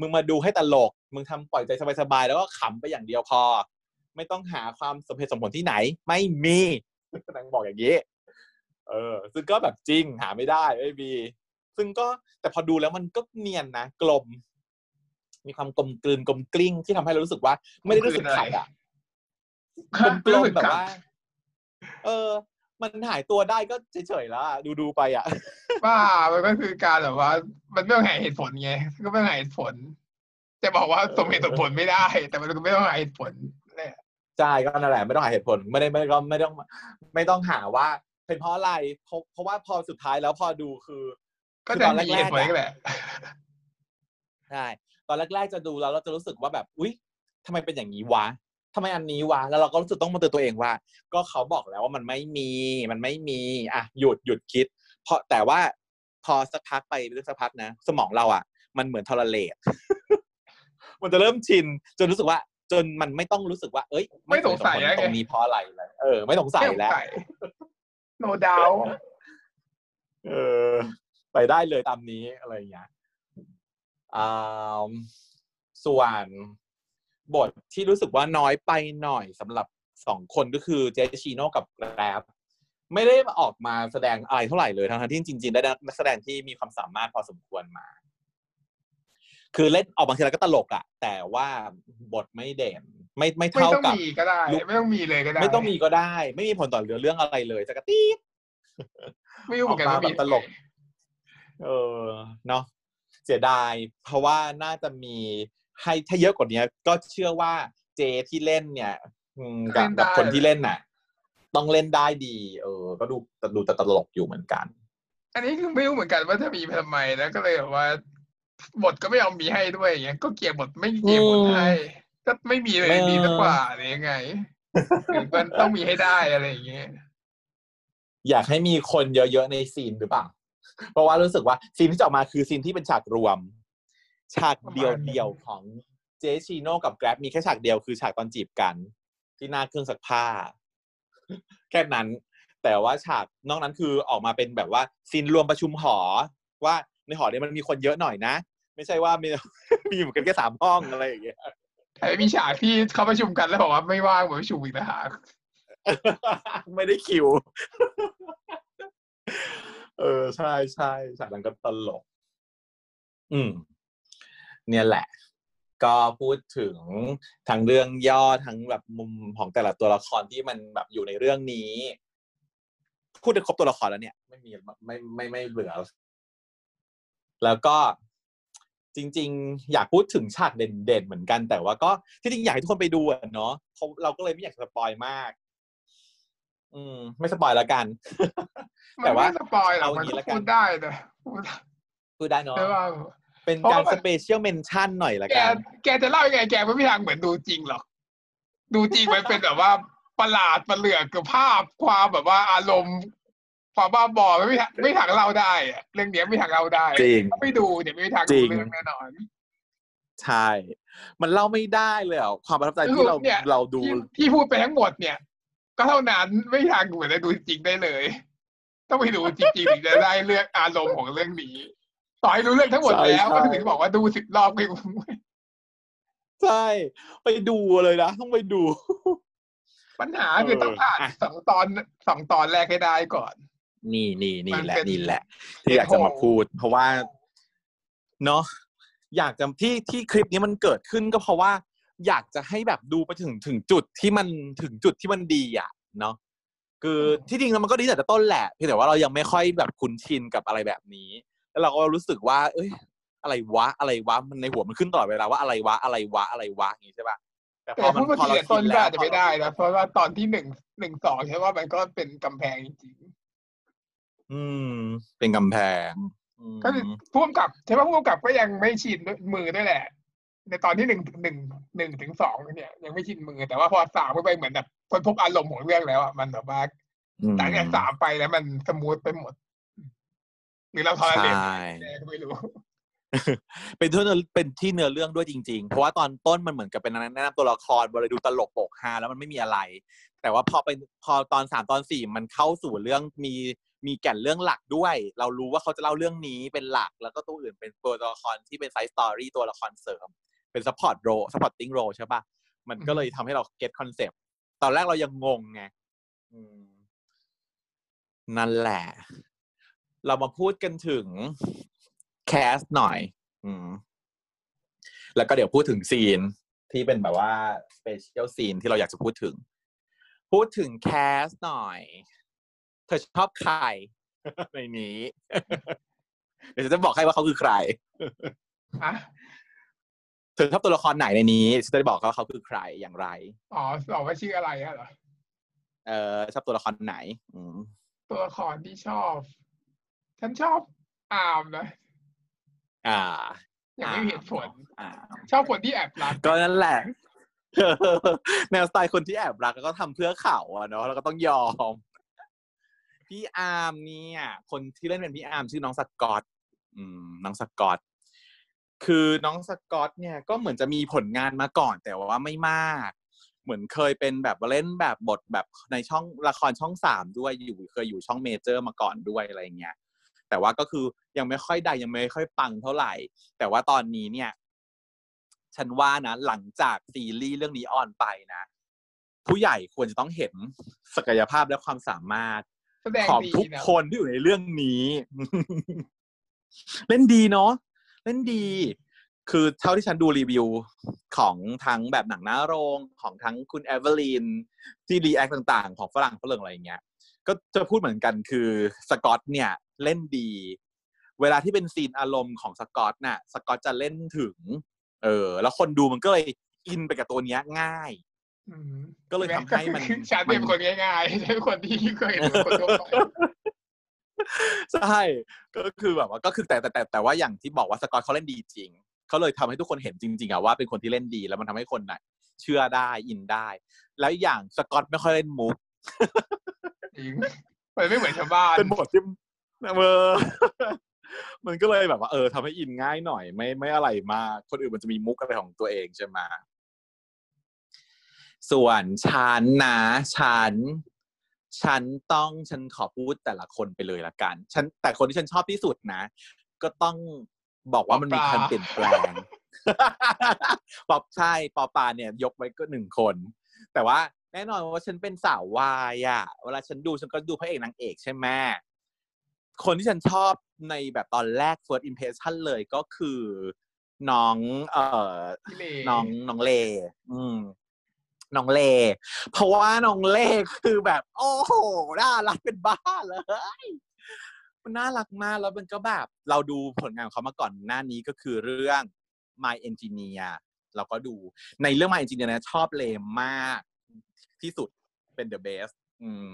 มึงมาดูให้ตลก มึงทำปล่อยใจสบายๆแล้วก็ขำไปอย่างเดียวพอ ไม่ต้องหาความสมเหตุสมผลที่ไหน ไม่มีนางบอกอย่างนี้ เออ ซึ่งก็แบบจริงหาไม่ได้ไม่มีซึ่งก็แต่พอดูแล้วมันก็เนียนนะกลม มีความกลมกลืนกลมกลิ้งที่ทำให้เรารู้สึกว่า ไม่ได้รู้สึกขัดอะกลมกลมแบบว่า เออ มันหายตัวได้ก็เฉยๆแล้วอะดูดูๆไปอะว่ามันก็คือการแบบว่า มันไม่ต้องหาเหตุผลไงก็ไม่ต้องหาเหตุผล จะบอกว่าสมเหตุสมผลไม่ได้ แต่มันก็ไม่ต้องหาเหตุผลแหละ ใช่ก็นั่นแหละไม่ต้องหาเหตุผลไม่ได้ไม่ได้ก็ไม่ต้องไม่ต้องหาว่า เป็นเพราะอะไรเพราะเพราะว่าพอสุดท้ายแล้วพอดูคือก็คือจะตอนมีเหแรกตุผลๆก็อะแหละ ใช่ตอนแรกๆจะดูแล้วเราจะรู้สึกว่าแบบอุ๊ยทำไมเป็นอย่างนี้วะ ทำไมอันนี้วะแล้วเราก็รู้สึกต้องมาเตือนตัวเองว่า ก็เขาบอกแล้วว่ามันไม่มีมันไม่มีอะหยุดหยุดคิด เพราะแต่ว่าพอสักพักไปสักพักนะ สมองเราอะ มันเหมือนทรเลตมันจะเริ่มชิน จนรู้สึกว่า จนมันไม่ต้องรู้สึกว่า เอ้ย ไม่สงสัยผลแล้วไงตรงนี้เพราะอะไรแล้วเออ ไม่สงสัยแล้ว no doubt เออ ไปได้เลยตามนี้อะไรอย่างเงี้ยอ่าส่วน บทที่รู้สึกว่าน้อยไปหน่อยสำหรับสองคนก็คือเจชิโน่กับแกร็บไม่ได้ออกมาแสดงอะไรเท่าไหร่เลยทั้งๆที่จริงๆได้นักแสดงที่มีความสามารถพอสมควรมา คือเล่นออกบางทีแล้วก็ตลกอะแต่ว่าบทไม่เด่น ไม่ไม่ไม่เท่าต้องกับมีก็ได้ลุคไม่ต้องมีเลยก็ได้ ไม่ต้องมีก็ได้ ไม่มีผลต่อเรื่องเรื่องอะไรเลยสักกะตีดไม่รู้เหมือนกันออกมาว่ามีแบบตลก เออเนาะเสียดาย เพราะว่าน่าจะมี ให้ถ้าเยอะกว่านี้ก็เชื่อว่าเจที่เล่นเนี่ยอืมกับกับคนที่เล่นน่ะ ต้องเล่นได้ดี เออ ก็ดูดูแต่ตลกอยู่เหมือนกัน อันนี้คือไม่รู้เหมือนกันว่าจะมีทำไมแล้วก็เลยแบบว่า บทก็ไม่ยอมมีให้ด้วยอย่างเงี้ยก็เกลียดบทไม่เกลียดบทให้ก็ไม่มีเลยเออดีสักกว่าหรือยังไงหรือมันต้องมีให้ได้อะไรอย่างเงี้ยอยากให้มีคนเยอะๆในซีนหรือเปล่า เพราะว่ารู้สึกว่าซีนที่จะออกมาคือซีนที่เป็นฉากรวม ฉากเดียวๆของเจชิโน่กับแกร็บมีแค่ฉากเดียวคือฉากตอนจีบกัน ที่หน้าเครื่องซักผ้า แค่นั้น แต่ว่าฉากนอกนั้นคือออกมาเป็นแบบว่าซีนรวมประชุมหอ ว่าในหอเนี่ยมันมีคนเยอะหน่อยนะ ไม่ใช่ว่ามีมีอยู่กันแค่สามห้องอะไรอย่างเงี้ยแต่มีฉากที่เขาประชุมกันแล้วบอกว่าไม่ว่างเหมือนประชุมอีกนะฮะไม่ได้คิว เออใช่ใช่ฉากนั้นก็ตลก อืม เนี่ยแหละ ก็พูดถึงทั้งเรื่องย่อทั้งแบบมุมของแต่ละตัวละครที่มันแบบอยู่ในเรื่องนี้ พูดได้ครบตัวละครแล้วเนี่ย ไม่มีไม่ไม่ไม่เหลือ แล้วก็จริง ๆ อยากพูดถึงฉากเด่นๆเหมือนกัน แต่ว่าก็ที่จริงอยากให้ทุกคนไปดูอะเนาะเขาเราก็เลยไม่อยาก spoil มาก อืม ไม่ spoil แล้วกันมัน แต่ว่าไม่ spoil หรอกเอามันงี้ก็ละกันพูดได้นะพูดพูดได้เนาะได้ว่า เป็นเพราะการว่ามัน special mention หน่อยละแกกัน แกจะเล่ายังไง แกไม่มีทางเหมือนดูจริงหรอก ดูจริงมันเป็นแบบว่าประหลับประเหลือกกับภาพความแบบว่าอารมณ์ความบ้าบอไม่มีทางไม่มีทางเล่าได้อะเรื่องเนี้ยไม่มีทางเล่าได้จริงถ้าไม่ดูเนี่ยไม่มีทางจริดูงเรื่องแน่นอนใช่มันเล่าไม่ได้เลยอะความประทับใจที่เราเนี่ยเราดูที่ที่พูดไปทั้งหมดเนี่ย ก็เท่านั้นไม่มีทางเหมือนได้ดูจริงได้เลย ต้องไปดูจริงๆถึงจะได้เรื่องอารมณ์ของเรื่องนี้ ต่อให้รู้เรื่องทั้งหมดใช่แล้วใช่ก็ถึงบอกว่าดูสิบรอบไม่คุ้มใช่ ไปดูเลยนะ ต้องไปดู ปัญหาคือต้องผ่านเอออะสองตอนสองตอนแรกให้ได้ก่อน นี่นี่นี่มันแหละเป็นนี่แหละ ที่อยากจะมาพูด เพราะว่า เนาะอยากจะที่ที่คลิปนี้มันเกิดขึ้นก็เพราะว่า อยากจะให้แบบดูไปถึงถึงจุดที่มันถึงจุดที่มันดีอะ เนาะคือที่จริงแล้วมันก็ดีแต่ต้นแหละเพียงแต่ว่าเรายังไม่ค่อยแบบคุ้นชินกับอะไรแบบนี้ แล้วเราก็รู้สึกว่า เอ้ย อะไรวะอะไรวะมันในหัวมันขึ้นตลอดเวลาว่าอะไรวะอะไรวะอะไรวะอย่างนี้ใช่ปะแต่พแต่อมันพูดเมื่อพอกี้เราเนี่ยต้นชินก็แล้วอาจจะไม่ได้นะเพราะว่าตอนที่หนึ่งหนึ่งสองใช่ว่ามันก็เป็นกำแพงจริงอืม เป็นกำแพงอืมๆก็คือผู้กำกับใช่ไหมผู้กำกับก็ยังไม่ชินด้วยมือด้วยแหละ ในตอนที่หนึ่งหนึ่งหนึ่งถึงสองเนี่ย ยังไม่ชินมือแต่ว่าพอสามไปเหมือนแบบคนพบอารมณ์ของเรื่องแล้วอะมันแบบว่าอืมหลังจากสามไปแล้วมันสมูทไปหมด หรือเราทอร์เรนใช่แน่ก็ไม่รู้ เป็นที่เนื้อเป็นที่เนื้อเรื่องด้วยจริง ๆ เพราะว่าตอนต้นมันเหมือนกับเป็นแนะนำตัวละครบริดูตลกโปกฮาแล้วมันไม่มีอะไร แต่ว่าพอเป็นพอตอนสามตอนสี่มันเข้าสู่เรื่องมีมีแก่นเรื่องหลักด้วย เรารู้ว่าเขาจะเล่าเรื่องนี้เป็นหลัก แล้วก็ตัวอื่นเป็นตัวละครที่เป็น side story ตัวละครเสริม เป็น support role supporting role ใช่ปะมันก็เลยทำให้เรา get concept ตอนแรกเรายังงงไงอืมนั่นแหละ เรามาพูดกันถึง cast หน่อย อืม แล้วก็เดี๋ยวพูดถึง scene ที่เป็นแบบว่า special scene ที่เราอยากจะพูดถึง พูดถึง cast หน่อย เธอชอบใครในนี้ เดี๋ยวฉันจะบอกให้ว่าเขาคือใครอะเธอชอบตัวละครไหนในนี้ฉันจะบอกว่าเขาคือใครอย่างไร อ๋อบอกว่าชื่ออะไรอะเหรอ เออชอบตัวละครไหน อืมตัวละครที่ชอบ ฉันชอบอามนะอ่ายังไม่มีเหตุผลอ่าชอบคนที่แอบรักก็นั่นแหละแนวสไตล์คนที่แอบรักก็ทำเพื่อเขาอะเนาะแล้วก็ต้องยอม พี่อาร์มเนี่ย คนที่เล่นเป็นพี่อาร์มชื่อน้องสกอต อืม น้องสกอต คือน้องสกอต เนี่ยก็เหมือนจะมีผลงานมาก่อนแต่ว่าไม่มาก เหมือนเคยเป็นแบบเล่นแบบบทแบบในช่องละครช่องสามด้วยอยู่ เคยอยู่ช่องเมเจอร์มาก่อนด้วยอะไรเงี้ย แต่ว่าก็คือยังไม่ค่อยดังยังไม่ค่อยปังเท่าไหร่ แต่ว่าตอนนี้เนี่ย ฉันว่านะหลังจากซีรีส์เรื่องนี้ออนไปนะ ผู้ใหญ่ควรจะต้องเห็นศักยภาพและความสามารถแสดงของดีทุกนะคนที่อยู่ในเรื่องนี้ เล่นดีเนาะเล่นดี คือเท่าที่ฉันดูรีวิวของทั้งแบบหนังหน้าโรงของทั้งคุณเอเวอร์ลีนที่ react ต่าง ๆ ของฝรั่งฝรั่งอะไรอย่างเงี้ย ก็จะพูดเหมือนกันคือสกอตเนี่ยเล่นดี เวลาที่เป็น scene อารมณ์ของสกอตน่ะสกอตจะเล่นถึง เออ แล้วคนดูมันก็เลย in ไปกับตัวเนี้ยง่ายอืมก็เลยทำให้มันคือฉันเป็นคนง่ายๆใช่คนที่เคยเห็นเป็นคนทั่วไปใช่ก็คือแบบว่าก็คือแต่แต่แต่แต่ว่าอย่างที่บอกว่าสกอตเขาเล่นดีจริงเขาเลยทำให้ทุกคนเห็นจริง ๆอะว่าเป็นคนที่เล่นดีแล้วมันทำให้คนน่ะ เชื่อได้อินได้ แล้วอย่างสกอตไม่ค่อยเล่นมุก จริงมันไม่เหมือนชาวบ้านเป็นบทที่เออมันก็เลยแบบว่าเออทำให้อินง่ายหน่อย ไม่ไม่อะไรมากคนอื่นมันจะมีมุกอะไรของตัวเองใช่ไหมส่วนฉันนะฉันฉันต้องฉันขอพูดแต่ละคนไปเลยละกัน ฉันแต่คนที่ฉันชอบที่สุดนะ ก็ต้องบอกว่ามันมีการเปลี่ยนแปลงปอบใช่ปอปาเนี่ย ยกไว้ก็หนึ่งคน แต่ว่า แน่นอนว่าฉันเป็นสาววายอะเวลาฉันดูฉันก็ดูพระเอกนางเอกใช่ไหมคนที่ฉันชอบในแบบตอนแรก first impression เลยก็คือน้องเอ่อพี่เลน้องน้องเล อืมน้องเล เพราะว่าน้องเลคือแบบ โอ้โหน่ารักเป็นบ้าเลย มันน่ารักมากแล้วมันก็แบบ เราดูผลงานของเขามาก่อนหน้านี้ก็คือเรื่อง My Engineer เราก็ดูในเรื่อง My Engineer นะชอบเลมาก ที่สุดเป็น the best อืม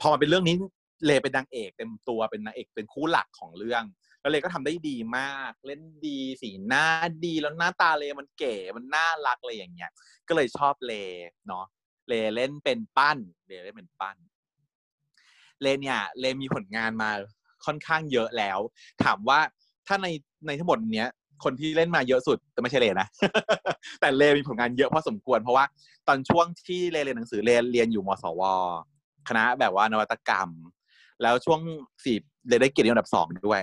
พอมาเป็นเรื่องนี้เลเป็นนางเอกเต็มตัวเป็นนางเอกเป็นคู่หลักของเรื่อง แล้วเลก็ทำได้ดีมาก เล่นดีสีหน้าดีแล้วหน้าตาเลมันเก๋มันน่ารักอะไรอย่างเงี้ย ก็เลยชอบเลเนาะเลเล่นเป็นปั้นเลเล่นเป็นปั้น เลเนี่ยเลมีผลงานมาค่อนข้างเยอะแล้ว ถามว่าถ้าในในทั้งหมดเนี้ย คนที่เล่นมาเยอะสุดแต่ไม่ใช่เลนะ แต่เลมีผลงานเยอะพอสมควร เพราะว่าตอนช่วงที่เลเรียนหนังสือเลเรียนอยู่มสว คณะแบบว่านวัตกรรม แล้วช่วงสี่เลได้เกียรตินิยมอันดับสองด้วย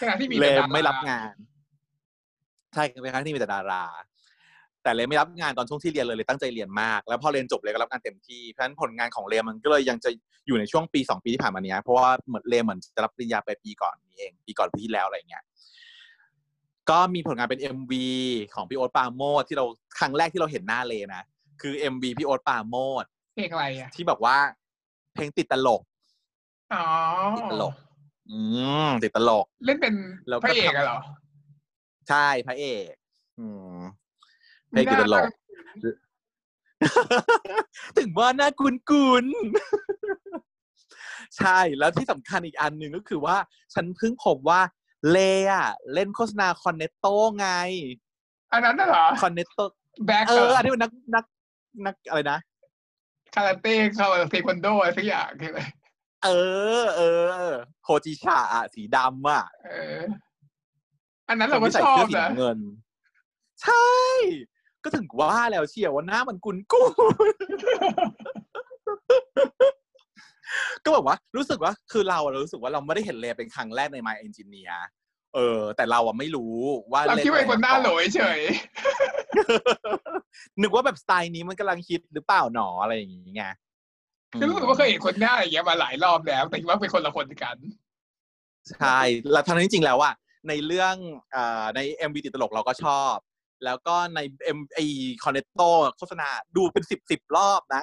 ขณะที่มีเลแต่ดาาไม่รับงาน ใช่เป็นครั้งที่มีแต่ดารา แต่เลไม่รับงานตอนช่วงที่เรียนเลยเลยตั้งใจเรียนมาก แล้วพอเรียนจบเลยก็รับงานเต็มที่เพราะฉะนั้นผลงานของเลมันก็เลยยังจะอยู่ในช่วงปีสองปีที่ผ่านมาเนี้ยเพราะว่าเหมือนเลเหมือนจะรับปริญญาไปปีก่อนนี้เอง ปีก่อนปีที่แล้วอะไรเงี้ย ก็มีผลงานเป็น MV ของพี่โอ๊ตปราโมทที่เราครั้งแรกที่เราเห็นหน้าเลนะ คือ MV พี่โอ๊ตปราโมทเพลงอะไรอะที่บอกว่า เพลงติดตลกอ๋อติดตลก อืมติดตลก เล่นเป็นแล้วก็พระเอกอะเหรอ ใช่พระเอก อืมเพลงติดตลก ถึงว่าหน้ากุนกุนๆใช่แล้วที่สำคัญอีกอันหนึ่งก็คือว่า ฉันเพิ่งพบว่า เลอะเล่นโฆษณาคอนเนตโตไง อันนั้นน่ะเหรอคอนเนตโตแบ็คเอออันนี้เป็นนักนักนักอะไรนะคาราเต้เขาเทควันโดอะไรสักอย่างใช่ไหมเออ เออโคจิชาอะสีดำอะเอออันนั้นเราคก็ที่ใส่ชอเสื้บอสีนะน้ำเงิน ใช่ ก็ถึงว่าแล้วเชียวว่าหน้ามันกุนกุน ก็แบบว่ารู้สึกว่าคือเราอะรู้สึกว่าเราไม่ได้เห็นเลเป็นครั้งแรกใน My Engineer เออ แต่เราอะไม่รู้ว่าเราเลคิดว่าเป็นคนหน้าโหลเฉยนึกว่าแบบสไตล์นี้มันกำลังฮิตหรือเปล่าหนออะไรอย่างงี้ไงคือรู้สึกว่าเคยเห็นคนหน้าอย่างเงี้ยมาหลายรอบแล้ว แต่คิดว่าเป็นคนละคนกันใช่แล้วทั้งนั้นจริงๆแล้วอะในเรื่องเอ่อใน MV ติดตลกเราก็ชอบ แล้วก็ใน M ไอคอนเนตโตโฆษณาดูเป็นสิบสิบรอบนะ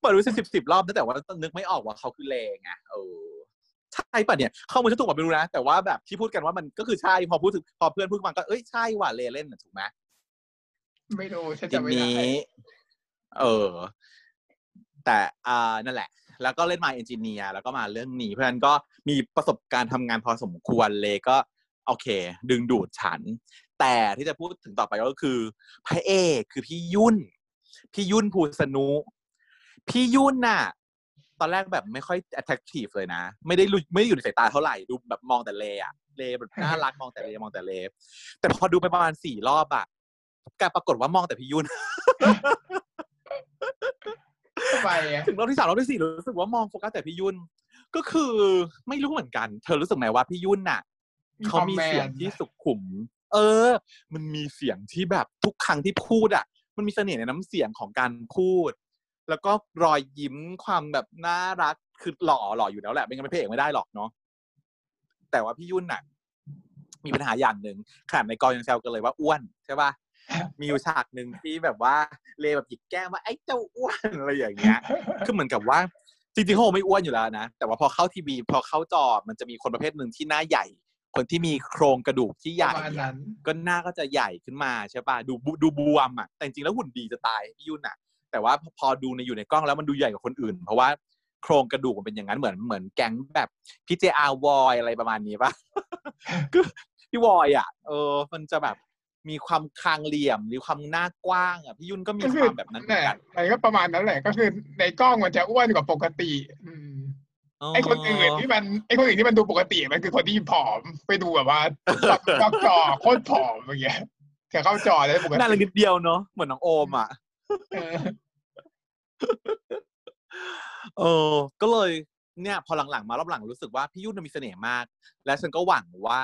เปิดดูสิบสิบรอบนะแต่ว่านึกไม่ออกว่าเขาคือเลงไงเออใช่ป่ะเนี่ยข้อมูลฉันถูกกว่าไม่รู้นะ แต่ว่าแบบที่พูดกันว่ามันก็คือใช่พอพูดถึงพอเพื่อนพูดมาก็เอ้ยใช่ว่ะเลเล่นน่ะถูกไหมไม่รู้ฉันทีจำไม่ได้นี้เออ แต่อ่านั่นแหละ แล้วก็เล่นมาเอนจิเนียร์แล้วก็มาเรื่องนี้ เพราะฉะนั้นก็มีประสบการณ์ทำงานพอสมควรเลยก็ โอเค ดึงดูดฉัน แต่ที่จะพูดถึงต่อไปก็คือพระเอกคือพี่ยุ่น พี่ยุ่นภูสนุ พี่ยุ่นน่ะ ตอนแรกแบบไม่ค่อย attractive เลยนะ ไม่ได้รู้ไม่ได้อยู่ในสายตาเท่าไหร่ดูแบบมองแต่เลอะเลแบบน่ารักมองแต่เลมองแต่เลแต่พอดูไปประมาณสี่รอบอะกลารปรากฏว่ามองแต่พี่ยุ่นทำไมอะถึงรอบที่สามรอบที่สี่รู้สึกว่ามองโฟกัสแต่พี่ยุ่น ก็คือไม่รู้เหมือนกัน เธอรู้สึกไหมว่าพี่ยุ่นน่ะมีเขาความมีแมเสียงนที่สุขุม เออ มันมีเสียงที่แบบทุกครั้งที่พูดอะ มันมีเสน่ห์ในน้ำเสียงของการพูด แล้วก็รอยยิ้มความแบบน่ารักคือหล่อหล่ออยู่แล้วแหละไม่งั้นเป็นพระเอกไม่ได้หรอกเนาะแต่ว่าพี่ยุ่นน่ะ มีปัญหาอย่างหนึ่งขนาดในกองยังแซวกันเลยว่าอ้วนใช่ป่ะมีอยู่ฉากหนึ่งที่แบบว่าเลแบบหยิกแก้มว่าไอ้เจ้าอ้วนอะไรอย่างเงี้ยคือเหมือนกับว่าจริงๆเขาคงไม่อ้วนอยู่แล้วนะ แต่ว่าพอเข้าทีวีพอเข้าจอมันจะมีคนประเภทหนึ่งที่หน้าใหญ่ คนที่มีโครงกระดูกที่ใหปญ่ระมาณอะนั้นก็หน้าก็จะใหญ่ขึ้นมาใช่ป่ะดูบุดูบวมอะแต่จริงๆแล้วหุ่นดีจะตายพี่ยุ่นอะ แต่ว่าพอดูในอยู่ในกล้องแล้วมันดูใหญ่กว่าคนอื่น เพราะว่าโครงกระดูกมันเป็นอย่างนั้นเหมือนเหมือนแก๊งแบบพี่เจอาวอยอะไรประมาณนี้ป่ะคือพี่วอยอะเออ มันจะแบบมีความคางเหลี่ยมมีความหน้ากว้างอะพี่ยุ่นก็มีก็คคือวามแบบนั้นเหมืแหอนละกันมันก็ประมาณนั้นแหละ ก็คือในกล้องมันจะอ้วนกว่าปกติอืมไอคนอื่นที่มันไอคนอื่นที่มันดูปกติมันคือคนที่ผอมไปดูแบบว่าจอจอโคตรผอมอย่างเงี้ยแต่เข้าจอได้ปกน่ารักตินิดเดียวเนาะเหมือนน้องโอมอะ เออ ก็เลยเนี่ย พอหลังๆมารอบหลังรู้สึกว่าพี่ยุ่นมีเสน่ห์มาก และฉันก็หวังว่า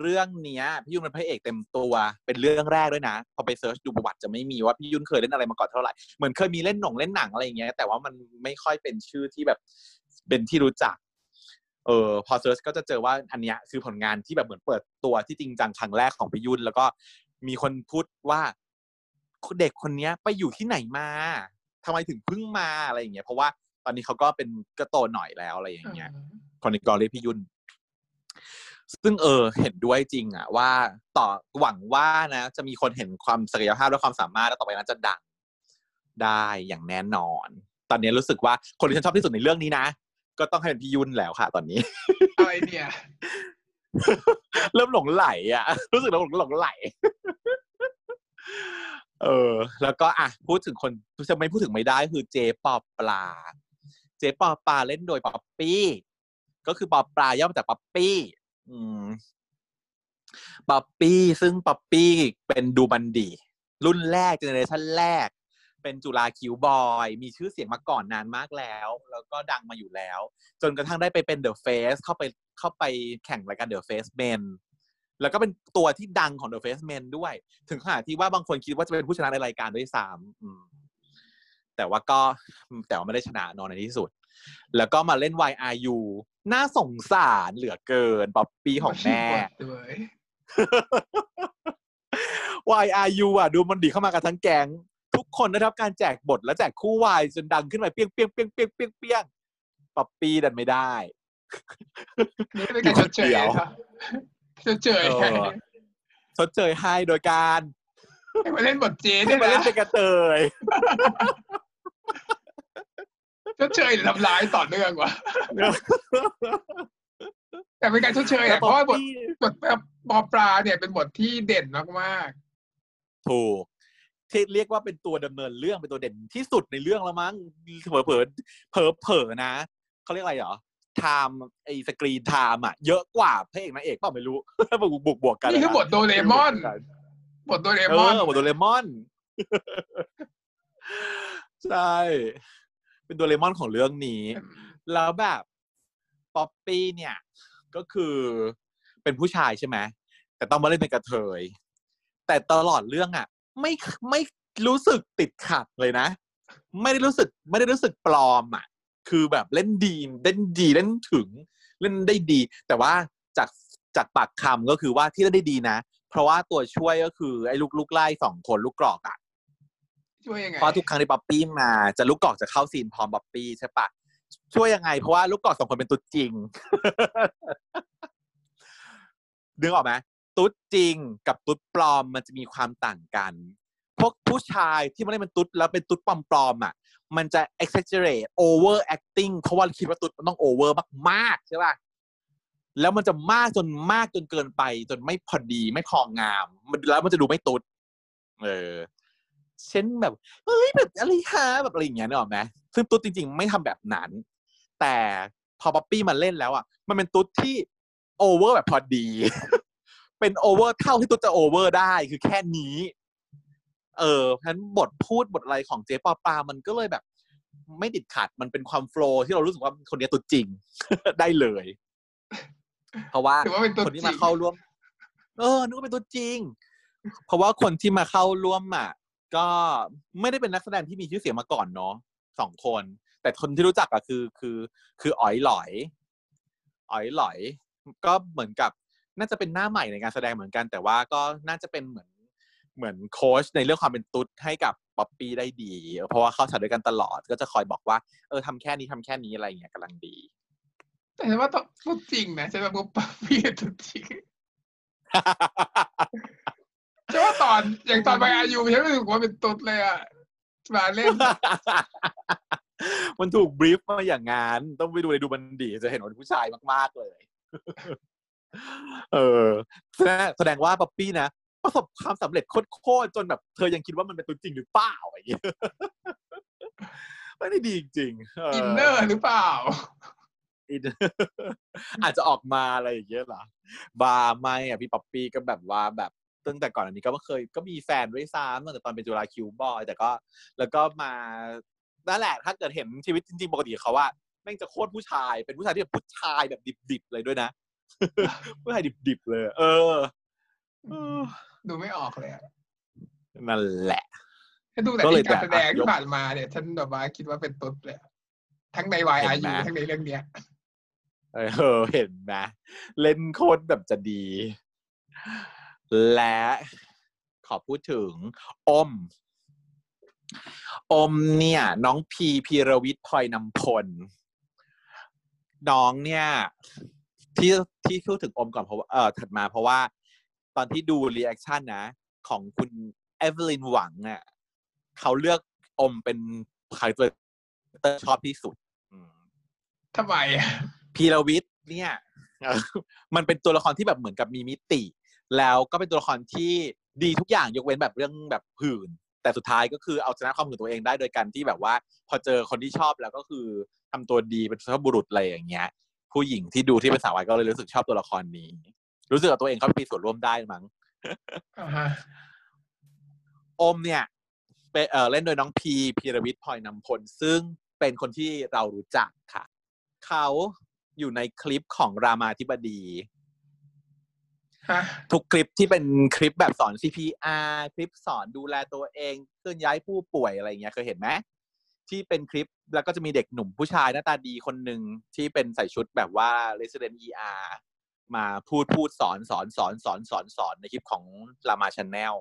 เรื่องเนี้ยพี่ยุ่นเป็นพระเอกเต็มตัว เป็นเรื่องแรกด้วยนะ พอไป search ดูประวัติจะไม่มีว่าพี่ยุ่นเคยเล่นอะไรมาก่อนเท่าไหร่เหมือนเคยมีเล่นหนงเล่นหนังอะไรอย่างเงี้ยแต่ว่ามันไม่ค่อยเป็นชื่อที่แบบเป็นที่รู้จักเออพอ search ก็จะเจอว่าอันเนี้ยคือผลงานที่แบบเหมือนเปิดตัวที่จริงจังครั้งแรกของพี่ยุ่นแล้วก็มีคนพูดว่าเด็กคนเนี้ยไปอยู่ที่ไหนมา ทำไมถึงเพิ่งมาอะไรอย่างเงี้ยเพราะว่าตอนนี้เขาก็เป็นก็โตหน่อยแล้วอะไรอย่างเงี้ยคนในกองเรียกพี่ยุ่น ซึ่งเออ เห็นด้วยจริงอะว่าต่อหวังว่านะ จะมีคนเห็นความศักยภาพและความสามารถแล้วต่อไปนั้นจะดังได้อย่างแน่นอน ตอนนี้รู้สึกว่าคนที่ฉันชอบที่สุดในเรื่องนี้นะ ก็ต้องให้เป็นพี่ยุ่นแล้วค่ะ ตอนนี้อะไรเนี่ยเริ่มหลงไหลอะ รู้สึกหลงหลงไหล เออ แล้วก็อะพูดถึงคนจะไม่พูดถึงไม่ได้คือเจปอปลา เจ๊ปอปลาเล่นโดยป๊อปปี้ ก็คือปอปลาย่อมาจากป๊อปปี้ อืมป๊อปปี้ซึ่งป๊อปปี้เป็น Domundi รุ่นแรก generation แรก เป็นจุฬา Cute Boy มีชื่อเสียงมาก่อนนานมากแล้ว แล้วก็ดังมาอยู่แล้ว จนกระทั่งได้ไปเป็น The Face เข้าไปเข้าไปแข่งรายการ The Face Men แล้วก็เป็นตัวที่ดังของ The Face Men ด้วย ถึงขนาดที่ว่าบางคนคิดว่าจะเป็นผู้ชนะในรายการด้วยซ้ำอืมแต่ว่าก็แต่ว่าไม่ได้ชนะนอนในที่สุด แล้วก็มาเล่น YRU น่าสงสารเหลือเกินป๊อปปี้ของแม่ด้วย YRU อะ Domundi เข้ามากันทั้งแก๊งทุกคนได้รับการแจกบทและแจกคู่วายจนดังขึ้นไปเปี้ยงเปี้ยงเปี้ยงเปี้ยงเปี้ยงเปี้ยงป๊อปปี้ดันไม่ได้นี่เป็นการชดเชยเดี๋ยวครับ ชดเชยเออชดเชยให้โดยการให้มาเล่นบทเจ๊ให้เนี่ยมาเล่นนะเป็นกระเทยชดเชยหรือทำร้ายต่อเนื่องวะแต่เป็นการชดเชยแล้อะวเพราะว่าบทป๊อปปี้บทแบบปอปลาเนี่ยเป็นบทที่เด่นมากถูกที่เรียกว่าเป็นตัวดำเนินเรื่องเป็นตัวเด่นที่สุดในเรื่องแล้วมั้งเผลอเผลอเผลอเผลอๆนะเขาเรียกอะไรเหรอ time ไอ้ screen time อะเยอะกว่าพระเอกนางเอกเปล่าไม่รู้บวกบวกบวกๆกันนี่คือบทโดเรมอนบทโดเรเอมอนอบทโดเรมอนใช่เป็นโดเรมอนของเรื่องนี้ แล้วแบบป๊อปปี้เนี่ย ก็คือเป็นผู้ชายใช่ไหมแต่ต้องมาเล่นเป็นกระเทย แต่ตลอดเรื่องอะ ไม่ไม่รู้สึกติดขัดเลยนะ ไม่ได้รู้สึก ไม่ได้รู้สึกปลอมอะ คือแบบเล่นดีเล่นดีเล่นถึงเล่นได้ดี แต่ว่าจากจากปากคำก็คือว่าที่เล่นได้ดีนะ เพราะว่าตัวช่วยก็คือไอ้ลูกลูกไล่สองคนลูกกรอกอะช่วยยังไงเพราะทุกครั้งที่ป๊อปปี้มาจะลูกกรอกจะเข้า scene พร้อมป๊อปปี้ใช่ปะช่วยยังไง เพราะว่าลูกกรอกสองคนเป็นตุ๊ดจริงนึกออกไหมตุ๊ดจริงกับตุ๊ดปลอมมันจะมีความต่างกัน พวกผู้ชายที่ไม่ได้เป็นตุ๊ดแล้วเป็นตุ๊ดปลอมๆอะ มันจะ exaggerate over acting เพราะว่าคิดว่าตุ๊ดมันต้อง over มากๆใช่ป่ะแล้วมันจะมากจนมากจนเกินไป จนไม่พอดีไม่พองาม มันแล้วมันจะดูไม่ตุ๊ดเออเช่นแบบเฮ้ยแบบอะไรฮะแบบอะไรอย่างเงี้ยนึกออกไหมซึ่งตุ๊ดจริง ๆ ไม่ทำแบบนั้น แต่พอป๊อปปี้มาเล่นแล้วอะ มันเป็นตุ๊ดที่ over แบบพอดี เป็น over เท่าที่ตุ๊ดจะ over ได้คือแค่นี้ เออเพราะฉะนั้นบทพูดบทอะไรของเจ๊ปอปามันก็เลยแบบ ไม่ติดขัดมันเป็นความโฟล์ที่เรารู้สึกว่าคนนี้ตัวจริง ได้เลย เพราะว่าถือว่าเป็นตัวคนที่จริมางเข้าร่วม เออนึกว่าเป็นตัวจริง เพราะว่าคนที่มาเข้าร่วมอะก็ไม่ได้เป็นนักแสดงที่มีชื่อเสียงมาก่อนเนาะสองคน แต่คนที่รู้จักอะคือคือ คืออ๋อยหลอย อ๋อยหลอย ก็เหมือนกับ น่าจะเป็นหน้าใหม่ในการแสดงเหมือนกัน แต่ว่าก็น่าจะเป็นเหมือน เหมือนโค้ชในเรื่องความเป็นตุ๊ดให้กับป๊อปปี้ได้ดี เพราะว่าเข้าฉากด้วยกันตลอดก็จะคอยบอกว่า เออทำแค่นี้ทำแค่นี้อะไรอย่างเงี้ยกำลังดี แต่ฉันว่าต้องพูดจริงนะฉันว่าปุ๊บปั๊บพี่ตัวจริงฉันว่าตอนอย่างตอนไปอายุฉันรู้สึกว่าเป็นตุ๊ดเลยอะมาเล่นมันถูก brief มาอย่างงั้นต้องไปดูในดูมันดีจะเห็นว่าเป็นผู้ชายมาก ๆ เลย เออแสดงแสดงว่าป๊อปปี้นะ ประสบความสำเร็จโคตรๆจนแบบ เธอยังคิดว่ามันเป็นตัวจริงหรือเปล่าอย่างเงี้ยไม่ได้ดีจริงๆ inner หรือเปล่าอินอาจจะออกมาอะไรอย่างเงี้ยเหรอบาไม่อะพี่ป๊อปปี้ก็แบบว่าแบบตั้งแต่ก่อนอันนี้ก็เคยก็มีแฟนด้วยซ้ำตั้งแต่ตอนเป็นจุฬา cute boy แต่ก็ แล้วก็มานั่นแหละถ้าเกิดเห็นชีวิตจริงๆปกติเขาว่าแม่งจะโคตรผู้ชายเป็นผู้ชายที่แบบผู้ชายแบบดิบๆเลยด้วยนะผู้ชายดิบๆเลย เออเออ ดูไม่ออกเลยอะนั่นแหละ ถ้าดูแต่ก็เลยที่การแสดงแต่อะยที่กผ่านมาเนี่ย ฉันแบบว่าคิดว่าเป็นตุ๊ดเลยอะทั้งในวายเห็อานไหมยุทั้งในเรื่องเนี้ย เออเห็นไหมเล่นโคตรแบบจะดี และขอพูดถึง อม อมเนี่ย น้องพีพีรวิทย์พลอยนำพล น้องเนี่ย ที่ที่พูดถึงอมก่อนเพราะว่าเออถัดมาเพราะว่า ตอนที่ดู reaction นะ ของคุณเอเวลินหวังอะเขาเลือกอมเป็น character ชอบที่สุดอืมทำไมอะพีรวิทย์เนี่ยเอ่อมันเป็นตัวละครที่แบบเหมือนกับมีมิติ แล้วก็เป็นตัวละครที่ดีทุกอย่างยกเว้นแบบเรื่องแบบผื่น แต่สุดท้ายก็คือเอาชนะความหื่นตัวเองได้โดยการที่แบบว่า พอเจอคนที่ชอบแล้วก็คือทำตัวดีเป็นสุภาพบุรุษอะไรอย่างเงี้ย ผู้หญิงที่ดูที่เป็นสาววายก็เลยรู้สึกชอบตัวละครนี้ รู้สึกว่าตัวเองเขามีส่วนร่วมได้มั้งอ่าฮะอมเนี่ยเป็นเออเล่นโดยน้องพีพีรวิทย์พลอยนำพล ซึ่งเป็นคนที่เรารู้จักค่ะ เขาอยู่ในคลิปของรามาธิบดีฮะทุกคลิปที่เป็นคลิปแบบสอน CPR คลิปสอนดูแลตัวเองเคลื่อนย้ายผู้ป่วยอะไรเงี้ยเคยเห็นไหมที่เป็นคลิปแล้วก็จะมีเด็กหนุ่มผู้ชายหน้าตาดีคนหนึ่งที่เป็นใส่ชุดแบบว่า Resident ER มาพูดพูดสอนสอนสอนสอนสอนสอนในคลิปของรามาช n แนล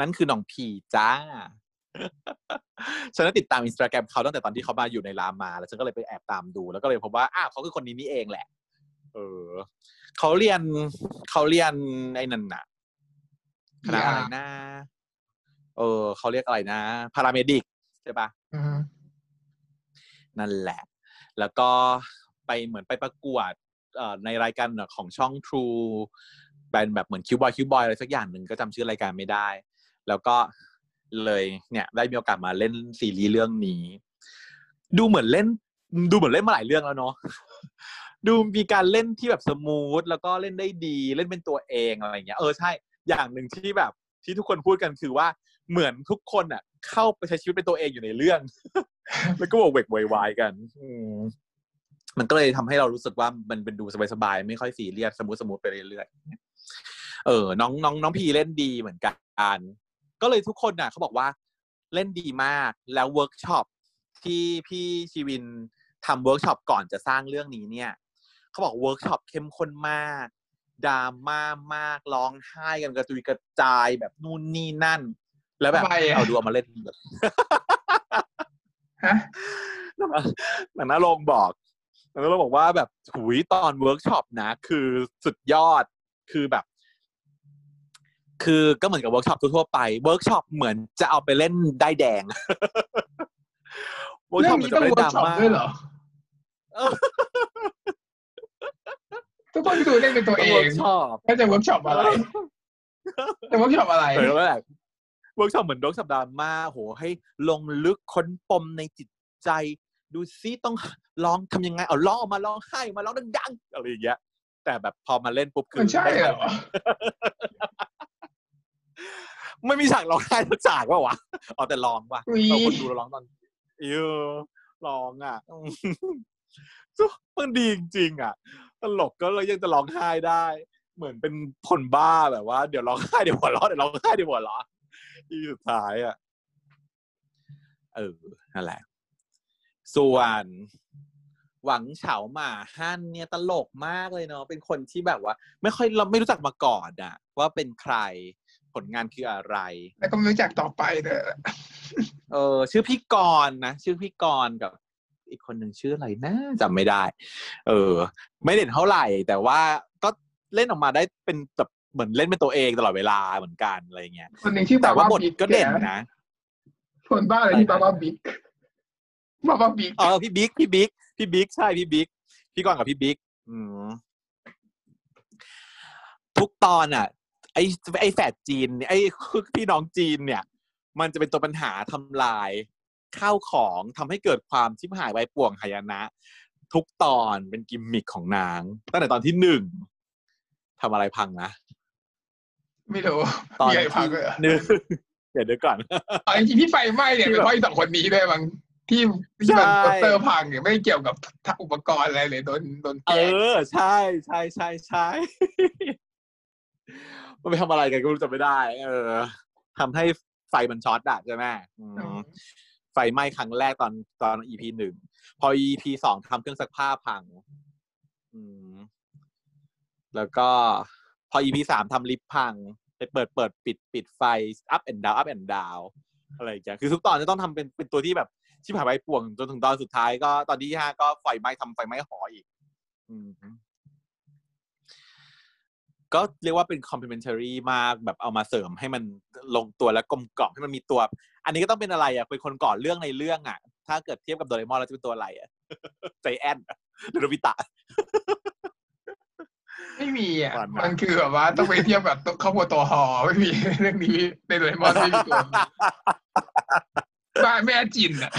นั่นคือน้องพีจ้าฉันก็ติดตามอินสตาแกรมเขาตั้งแต่ตอนที่เขามาอยู่ในรามา แล้วฉันก็เลยไปแอบตามดู แล้วก็เลยพบว่าอ้าวเขาคือคนนี้นี่เองแหละ เออเขาเรียนเขาเรียนไอ้นั่นน่ะคณะอะไรนะเออเขาเรียกอะไรนะ paramedic ใช่ปะอืมนั่นแหละ แล้วก็ไปเหมือนไปประกวดเอ่อ ในรายการของช่อง True เป็นแบบเหมือน cute boy cute boy อะไรสักอย่างหนึ่งก็จำชื่อรายการไม่ได้ แล้วก็เลยเนี่ยได้มีโอกาสมาเล่นซีรีส์เรื่องนี้ ดูเหมือนเล่น ดูเหมือนเล่นมาหลายเรื่องแล้วเนาะดูมีการเล่นที่แบบ smooth แล้วก็เล่นได้ดีเล่นเป็นตัวเองอะไรอย่างเงี้ยเออใช่อย่างหนึ่งที่แบบที่ทุกคนพูดกันคือว่าเหมือนทุกคนอะ เข้าไปใช้ชีวิตเป็นตัวเองอยู่ในเรื่อง แล้วก็บอกเวกวยวายกันอื มมันก็เลยทำให้เรารู้สึกว่ามันเป็นดูสบายๆไม่ค่อยซีเรียส smooth smooth ไปเรื่อยๆเออ น้องน้องน้องพีเล่นดีเหมือนกันก็เลยทุกคนน่ะเขาบอกว่าเล่นดีมากแล้วเวิร์กช็อปที่พี่ชีวินทำเวิร์กช็อปก่อนจะสร้างเรื่องนี้เนี่ยเขาบอกเวิร์กช็อปเข้มข้นมากดราม่ามากร้องไห้กันกระจุยกระจายแบบนู่นนี่นั่น แล้วแบบทำไมอะเอาดูเอามาเล่นแบบฮะหนังนาลงบอก หนังนาลงบอกว่าแบบถุยตอนเวิร์กช็อปนะ คือสุดยอดคือแบบ คือก็เหมือนกับเวิร์กช็อปทั่วๆไปเวิร์กช็อปเหมือนจะเอาไปเล่นได้ายแดงเวิร์กเรื่ช็ออปงเหมือนี้นต้จะองไปเล่นดราม่าเวิร์กช็อปด้วยเหรอเออทุกคนที่ดูเล่นเป็นตัวเอเวิงร์กช็อปก็จะเวิร์กช็อปอะไรจะเวิร์กช็อปอะไรเออแล้วแบบเวิร์กช็อปเหมือนเวิร์กช็อปดราม่าโหให้ลงลึกค้นปมในจิตใจ ดูซิต้องร้องทำยังไงเอาร้องออกมาร้องไห้มาร้องดังๆอะไรอย่างเงี้ยแต่แบบพอมาเล่นปุ๊บคืมันใช่เหรอไม่มีฉากร้องไห้สักฉากว่าวะเอาแต่ร้องว่ะอุ๊ยเราคนดูเราร้องตอนเออร้องอะมันดีจริงๆอะ ตลกก็เลยยังจะร้องไห้ได้ เหมือนเป็นคนบ้าแบบว่า เดี๋ยวร้องไห้เดี๋ยวหัวเราะเดี๋ยวร้องไห้เดี๋ยวหัวเราะที่สุดท้ายอะเออนั่นแหละ ส่วนหวังเฉาหมาฮั่นเนี่ยตลกมากเลยเนาะเป็นคนที่แบบว่า ไม่ค่อยเราไม่รู้จักมาก่อนอะว่าเป็นใครผลงานคืออะไร แล้วก็ไม่รู้จักต่อไปเด้อเออ ชื่อพี่กรณ์นะชื่อพี่กรณ์กับ อีกคนหนึ่งชื่ออะไรนะจำไม่ได้ เออ ไม่เด่นเท่าไหร่ แต่ว่าก็เล่นออกมาได้เป็นแบบเหมือนเล่นเป็นตัวเองตลอดเวลาเหมือนกันอะไรเงี้ยคนหนึ่งที่แต่บาว่าว่าบทบิ๊กก็เด่นนะคนบ้าอะไรที่บาว่าบิ๊ก บาว่าบิ๊กเออพี่บิ๊กพี่บิ๊กพี่บิ๊กใช่พี่บิ๊กพี่กรณ์กับพี่บิ๊กอืมทุกตอนอะ ไอ้ไอ้แฝดจีนเนี่ยไอ้พี่น้องจีนเนี่ย มันจะเป็นตัวปัญหาทำลายข้าวของทำให้เกิดความชิบหายไวป่วงหายนะ ทุกตอนเป็นกิมมิคของนาง ตั้งแต่ตอนที่หนึ่งทำอะไรพังนะ ไม่รู้ตอนมีอะไรพังที่เลยเหรอหนึ่งเดี๋ยวเดี๋ยวก่อนเอาจริงๆที่ไฟไหม้เนี่ยที่เป็นแบบเพราะไอ้สองคนนี้ด้วยมั้ง ที่ที่มันใช่โปสเตอร์พังเนี่ยไม่ได้เกี่ยวกับอุปกรณ์อะไรเลยโดนโดนเอแกล้งอใช่ใช่ใช่ใช่มันไปทำอะไรกันก็รู้จำไม่ได้ เออทำให้ไฟมันช็อตอะใช่ไหมอืมไฟไหม้ครั้งแรกตอนตอน EP หนึ่งพอ EP สองทำเครื่องซักผ้าพัง อืม แล้วก็พอ EP สามทำลิฟต์พัง ไปเปิดเปิดปิดปิดไฟ up and down up and down อะไรอย่างเงี้ยคือทุกตอนจะต้องทำเป็นเป็นตัวที่แบบ ชิบหายไปป่วงจนถึงตอนสุดท้ายก็ตอนที่ห้าก็ไฟไหม้ทำไฟไหม้หออีกอืมก็เรียกว่าเป็น complementary มากแบบเอามาเสริมให้มันลงตัวและกลมกล่อมให้มันมีตัว อันนี้ก็ต้องเป็นอะไรอะเป็นคนก่อเรื่องในเรื่องอะ ถ้าเกิดเทียบกับโดเรมอนแล้วจะเป็นตัวอะไรอะใจแอนหรือโนบิตะไม่มีอะหวานมากมันคือแบบว่าต้องไปเทียบกับครอบครัวตัวหอไม่มีเรื่องนี้ในโดเรมอนไม่มีตัวนี้ บ้านแม่จินอะ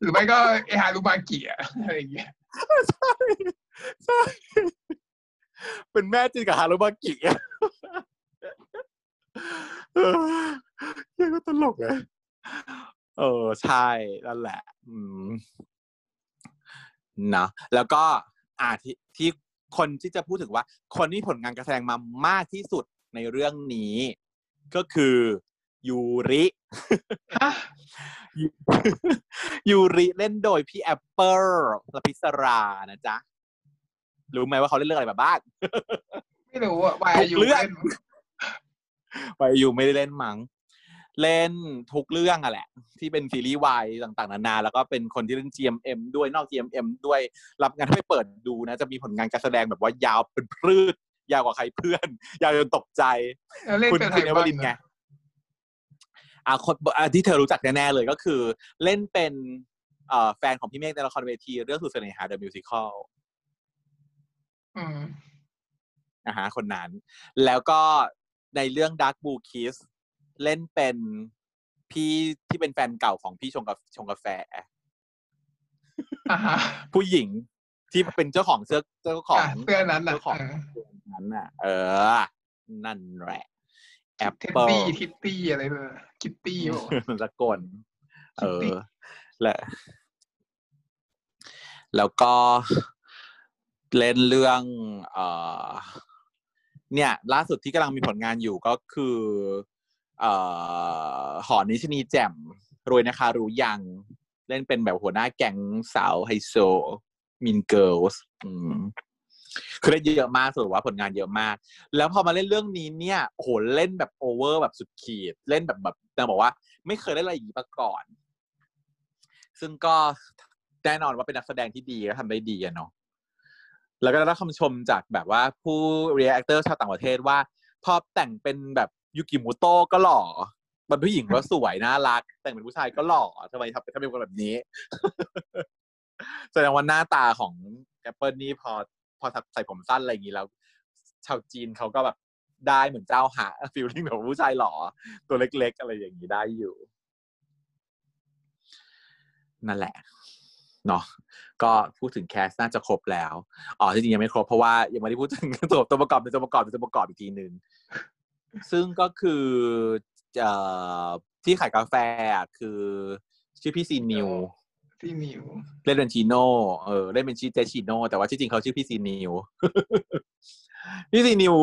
หรือไม่ก็เอฮารุมากิอะอะไรอย่างเงี้ยใช่ใช่เป็นแม่จินกับฮารุมากิอะเออยังก็ตลกเลยเออใช่นั่นแหละ อืมนะแล้วก็อ่าที่ที่คนที่จะพูดถึงว่า คนที่ผลงานการแสดงมามากที่สุดในเรื่องนี้ ก็คือ ยูริฮะยูยูริเล่นโดยพี่แอปเปิลลพิศรานะจ๊ะ รู้ไหมว่าเขาเล่นเรื่องอะไรมาบ้างไม่รู้อะวายทุกอยู่เรื่องเล่นวายยูไม่ได้เล่นมั้งเล่นทุกเรื่องอะแหละ ที่เป็นซีรีส์วายต่างๆ นานา แล้วก็เป็นคนที่เล่น GMM ด้วยนอก GMM ด้วย รับงานให้ไปเปิดดูนะ จะมีผลงานการแสดงแบบว่ายาวเป็นพืชยาวกว่าใครเพื่อน ยาวจนตกใจแล้วเล่นคุณเป็นไทคุณยเอเวบ้าองรินไง อ่าคนอ่าที่เธอรู้จักแน่ๆเลยก็คือ เล่นเป็นเอ่อแฟนของพี่เมฆในละครเวที เรื่องสุดเสน่หา The Musical อืมนะฮะคนนั้น แล้วก็ในเรื่อง Dark Blue Kiss เล่นเป็นพี่ที่เป็นแฟนเก่าของพี่ชงกาชงกาแฟอ่าฮะผู้หญิงที่เป็นเจ้าของเสื้อเจ้าของอะเสื้อนั้นน่ะเจ้าของเออเสื้อนั้นน่ะ เออ นั่นแหละ แอปเท็ดเปิลดี้ทิตตี้อะไรเนอะคิตตี้บอกว่าสกลเอคิตตี้อและแล้วก็เล่นเรื่อง เอ่อเนี่ย ล่าสุดที่กำลังมีผลงานอยู่ก็คือ เอ่อ หอนิชนีแจ่ม รวยนะคะ รู้ยัง เล่นเป็นแบบหัวหน้าแก๊งสาวไฮโซMean Girls คือเล่นเยอะมากสุดว่าผลงานเยอะมาก แล้วพอมาเล่นเรื่องนี้เนี่ยโอ้โหเล่นแบบ over แบบสุดขีด เล่นแบบแบบนางบอกว่า ไม่เคยเล่นอะไรอย่างนี้มาก่อน ซึ่งก็แน่นอนว่าเป็นนักแสดงที่ดีและทำได้ดีอะเนาะแล้วก็ได้รับคำชมจากแบบว่าผู้เรีย a เตอร์ชาวต่างประเทศว่า พอแต่งเป็นแบบยูกิมุโตะก็หล่อเป็นผู้หญิงก็สวยน่ารัก แต่งเป็นผู้ชายก็หล่อทำไมทำทำเป็นคนแบบนี้แสดงว่าหน้าตาของแอปเปิลนี่พอ พอใส่ผมสั้นอะไรอย่างนี้แล้ว ชาวจีนเขาก็แบบได้เหมือนเจ้าหา feeling แบบผู้ชายหล่อตัวเล็ก ๆ อะไรอย่างนี้ได้อยู่ นั่นแหละเนาะก็พูดถึง cast น่าจะครบแล้วอ๋อจริงๆยังไม่ครบเพราะว่ายังไม่ได้พูดถึงตัวตัวประกอบเป็นตัวประกอบเป็นตัวประกอบอีกทีหนึ่งซึ่งก็คือที่ขายกาแฟคือชื่อพี่ซีนิว ที่นิวเล่นเป็นชิโน่เออเล่นเป็นชื่อเจชิโน่แต่ว่าที่จริงเขาชื่อพี่ซีนิวพี่ซีนิว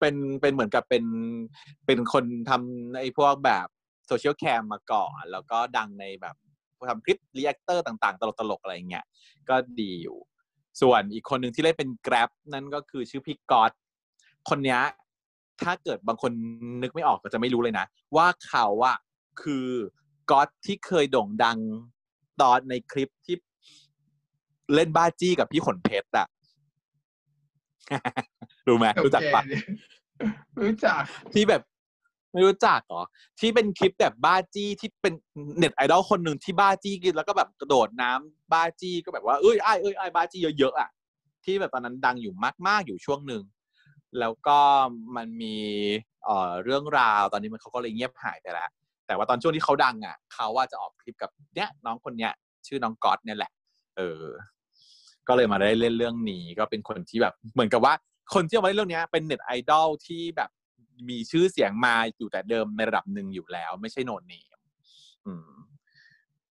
เป็นเป็นเหมือนกับเป็นเป็นคนทำไอ้พวกแบบ Socialcam มาก่อน แล้วก็ดังในแบบทำคลิป reactor ต่างๆ ตลกๆ อะไรอย่างเงี้ยก็ดีอยู่ ส่วนอีกคนหนึ่งที่เล่นเป็น Grab นั่นก็คือชื่อพี่ก๊อตคนเนี้ยถ้าเกิดบางคนนึกไม่ออกก็จะไม่รู้เลยนะ ว่าเขาอะคือก๊อตที่เคยโด่งดัง ตอนในคลิปที่เล่นบ้าจี้กับพี่ขนเพชรอะรู้ไหมรู้จักปะโอเครู้จักที่แบบไม่รู้จักเหรอ ที่เป็นคลิปแบบบ้าจี้ที่เป็นเน็ตไอดอลคนหนึ่งที่บ้าจี้กินแล้วก็แบบกระโดดน้ำบ้าจี้ก็แบบว่าเอ้ยไอ้ายเอ้ยไอ้ายบ้าจี้เยอะๆอะที่แบบตอนนั้นดังอยู่มาก ๆ อยู่ช่วงหนึ่งแล้วก็มันมีเอ่อเรื่องราวตอนนี้มันเขาก็เลยเงียบหายไปแล้ว แต่ว่าตอนช่วงที่เขาดังอะเขาว่าจะออกคลิปกับเนี้ยน้องคนเนี้ย ชื่อน้องก๊อตเนี่ยแหละ เออ ก็เลยมาได้เล่นเรื่องนี้ ก็เป็นคนที่แบบ เหมือนกับว่า คนที่เอามาเล่นเรื่องเนี้ยเป็นเน็ตไอดอลที่แบบมีชื่อเสียงมาอยู่แต่เดิมในระดับหนึ่งอยู่แล้ว ไม่ใช่โนนเนมอืม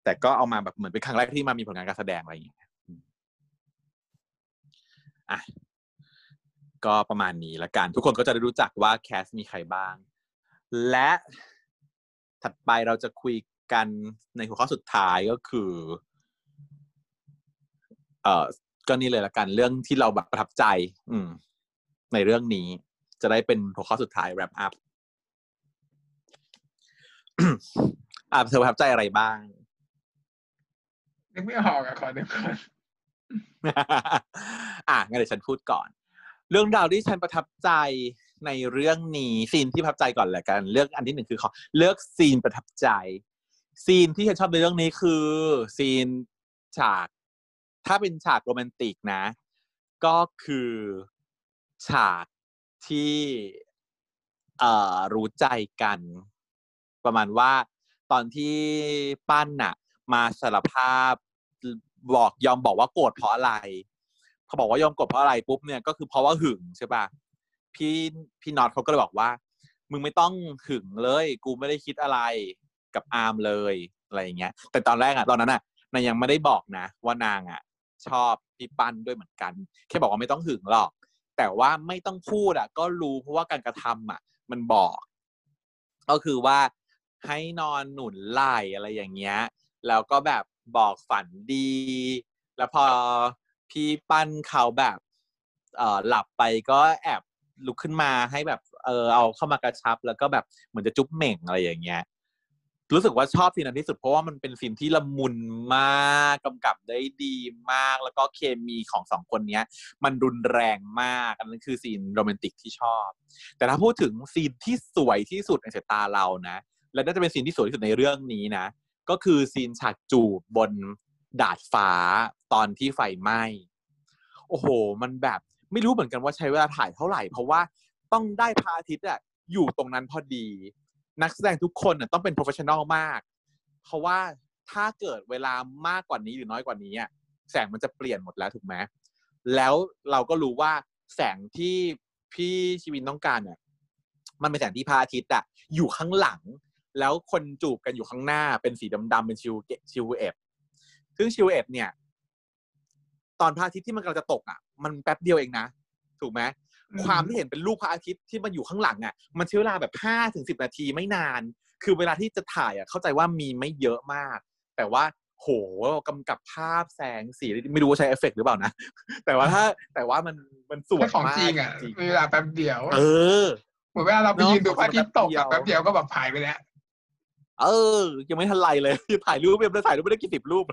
แต่ก็เอามาแบบเหมือนเป็นครั้งแรกที่มามีผลงานการแสดงอะไรอย่างเงี้ยอะก็ประมาณนี้ละกัน ทุกคนก็จะได้รู้จักว่าแคสมีใครบ้าง และ ถัดไปเราจะคุยกันในหัวข้อสุดท้ายก็คือ เอ่อก็นี่เลยละกันเรื่องที่เราแบบประทับใจ อืม ในเรื่องนี้ จะได้เป็นหัวข้อสุดท้าย wrap up อ่าเธอประทับใจอะไรบ้างนึกไม่ออกอะขอนึกก่อนอะงั้นเดี๋ยวฉันพูดก่อน เรื่องราวที่ฉันประทับใจ ในเรื่องนี้ซีนที่ประทับใจก่อนแหละกัน เลือกอันที่หนึ่งคือขอเลือกซีนประทับใจ ซีนที่ฉันชอบในเรื่องนี้คือซีนฉาก ถ้าเป็นฉากโรแมนติกนะ ก็คือฉากที่เอ่อรู้ใจกัน ประมาณว่าตอนที่ปั้นน่ะ มาสารภาพบอกยอมบอกว่าโกรธเพราะอะไรเขาบอกว่ายอมโกรธเพราะอะไรปุ๊บเนี่ยก็คือเพราะว่าหึงใช่ปะ พี่พี่น็อตเขาก็เลยบอกว่า มึงไม่ต้องหึงเลย กูไม่ได้คิดอะไรกับอาร์มเลยอะไรอย่างเงี้ย แต่ตอนแรกอะตอนนั้นอะนางยังไม่ได้บอกนะ ว่านางอะชอบพี่ปั้นด้วยเหมือนกัน แค่บอกว่าไม่ต้องหึงหรอก แต่ว่าไม่ต้องพูดอะก็รู้เพราะว่าการกระทำอะมันบอก ก็คือว่าให้นอนหนุนไหล่อะไรอย่างเงี้ย แล้วก็แบบบอกฝันดี แล้วพอพี่ปั้นเขาแบบเออหลับไปก็แอบ ลุกขึ้นมาให้แบบเออเอาเข้ามากระชับ แล้วก็แบบเหมือนจะจุ๊บเหม่งอะไรอย่างเงี้ยรู้สึกว่าชอบซีนนั้นที่สุดเพราะว่ามันเป็นซีนที่ละมุนมากกำกับได้ดีมาก แล้วก็เคมีของสองคนเนี้ย มันรุนแรงมากอันนั้นคือซีนโรแมนติกที่ชอบ แต่ถ้าพูดถึงซีนที่สวยที่สุดในสายตาเรานะ และน่าจะเป็นซีนที่สวยที่สุดในเรื่องนี้นะ ก็คือซีนฉากจูบบนดาดฟ้าตอนที่ไฟไหม้โอ้โห มันแบบ ไม่รู้เหมือนกันว่าใช้เวลาถ่ายเท่าไหร่ เพราะว่าต้องได้พระอาทิตย์อะอยู่ตรงนั้นพอดี นักแสดงทุกคนต้องเป็น professional มาก เพราะว่าถ้าเกิดเวลามากกว่านี้หรือน้อยกว่านี้แสงมันจะเปลี่ยนหมดแล้วถูกไหมแล้วเราก็รู้ว่าแสงที่พี่ชีวินต้องการเนี่ยมันเป็นแสงที่พระอาทิตย์อะอยู่ข้างหลัง แล้วคนจูบกันอยู่ข้างหน้าเป็นสีดำๆเป็นชิวเกชิวเอฟซึ่งชิวเอฟเนี่ย ตอนพระอาทิตย์ที่มันกำลังจะตกอะ มันแป๊บเดียวเองนะ ถูกไหมอืมความที่เห็นเป็นรูปพระอาทิตย์ที่มันอยู่ข้างหลังอะ มันใช้เวลาแบบห้าถึงสิบนาทีไม่นาน คือเวลาที่จะถ่ายอะเข้าใจว่ามีไม่เยอะมาก แต่ว่าโหกำกับภาพแสงสีไม่รู้ว่าใช้เอฟเฟกต์หรือเปล่านะ แต่ว่าถ้าแต่ว่ามันมันสวยแค่ของมากจริงอะจริงมีเวลาแป๊บเดียว เออเหมือนเวลาเราไปเนอะยืนดูพระอาทิตย์ตกอะแป๊แป๊บบเดียวก็แบบหายไปแล้ว เออ ยังไม่ทันไรเลยถ่ายรูปยังไม่ได้ถ่ายรูปไม่ได้กี่สิบรูป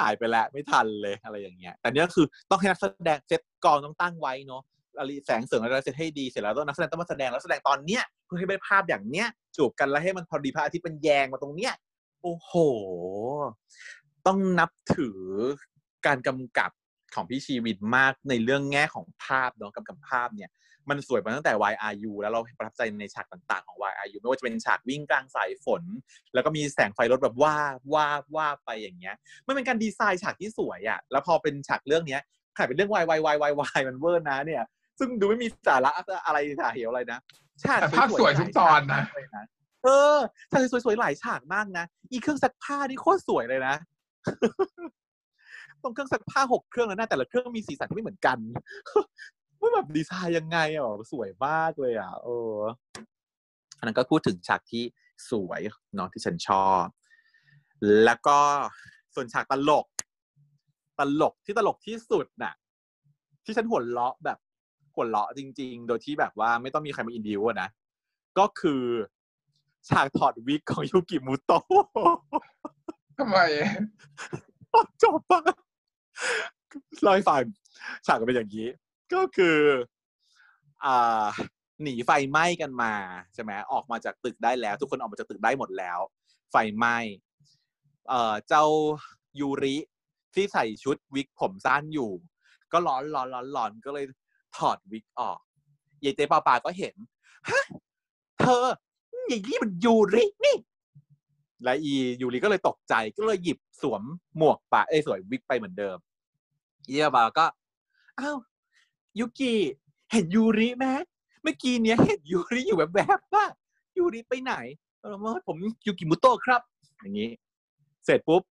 หายไปแล้วไม่ทันเลยอะไรอย่างเงี้ย แต่เนี้ยคือต้องให้นักแสดงเซตกองต้องตั้งไว้เนาะอะไรแสงเสริงอะไรเซตให้ดีเสร็จแล้วต้องนักแสดงต้องมาแสดงแล้วแสดงตอนเนี้ยเพื่อให้ได้ภาพอย่างเนี้ยจูบกันแล้วให้มันพอดีพระอาทิตย์มันแยงมาตรงเนี้ยโอ้โห ต้องนับถือการกำกับของพี่ชีวินมากในเรื่องแง่ของภาพเนาะกำกับภาพเนี่ย มันสวยมาตั้งแต่ YRU แล้วเราประทับใจในฉากต่างๆของ YRU ไม่ว่าจะเป็นฉากวิ่งกลางสายฝน แล้วก็มีแสงไฟรถแบบว่าบว่าบว่าบไปอย่างเงี้ยมันเป็นการดีไซน์ฉากที่สวยอะ่ะแล้วพอเป็นฉากเรื่องเนี้ยถ่ายเป็นเรื่อง Y Y Y Y Y มันเวอร์นะเนี่ย ซึ่งดูไม่มีสาระอะไรถ่ายเหวอะไรนะฉากแต่ภาพสวยทุกตอนนะฉากเลยนะเออฉากสวยๆหลายฉากมากนะอีเครื่องซักผ้านี่โคตรสวยเลยนะตรงเครื่องซักผ้าหกเครื่องแล้วนะแต่ละเครื่องมีสีสันที่ไม่เหมือนกัน ว่าแบบดีไซน์ยังไงอะสวยมากเลยอะเอออันนั้นก็พูดถึงฉากที่สวยเนาะที่ฉันชอบ แล้วก็ส่วนฉากตลก ตลกที่ตลกที่สุดน่ะ ที่ฉันหัวเราะแบบหัวเราะจริง ๆ โดยที่แบบว่าไม่ต้องมีใครมาอินดิวอะนะ ก็คือฉากถอดวิกของยูกิมุโตะทำไมจบปะเล่าให้ฟังฉากก็เป็นอย่างนี้ ก็คืออ่าหนีไฟไหม้กันมาใช่ไหมออกมาจากตึกได้แล้ว ทุกคนออกมาจากตึกได้หมดแล้ว ไฟไหม้เอ่อเจ้ายูริที่ใส่ชุดวิกผมสั้นอยู่ ก็ร้อนร้อนร้อนร้อนก็เลยถอดวิกออกยายเจ๊ปาปาก็เห็นฮะเธอย่างนี้มันยูรินี่และอียูริก็เลยตกใจก็เลยหยิบสวมหมวกปะเอ้ยสวยวิกไปเหมือนเดิมอีปาปาก็อ้าว ยุกิเห็นยูริไหมเมื่อกี้เนี้ยเห็นยูริอยู่แบบแบบว่ายูริไปไหนเออผมยูกิมุโตะครับ อย่างนี้ เสร็จปุ๊บ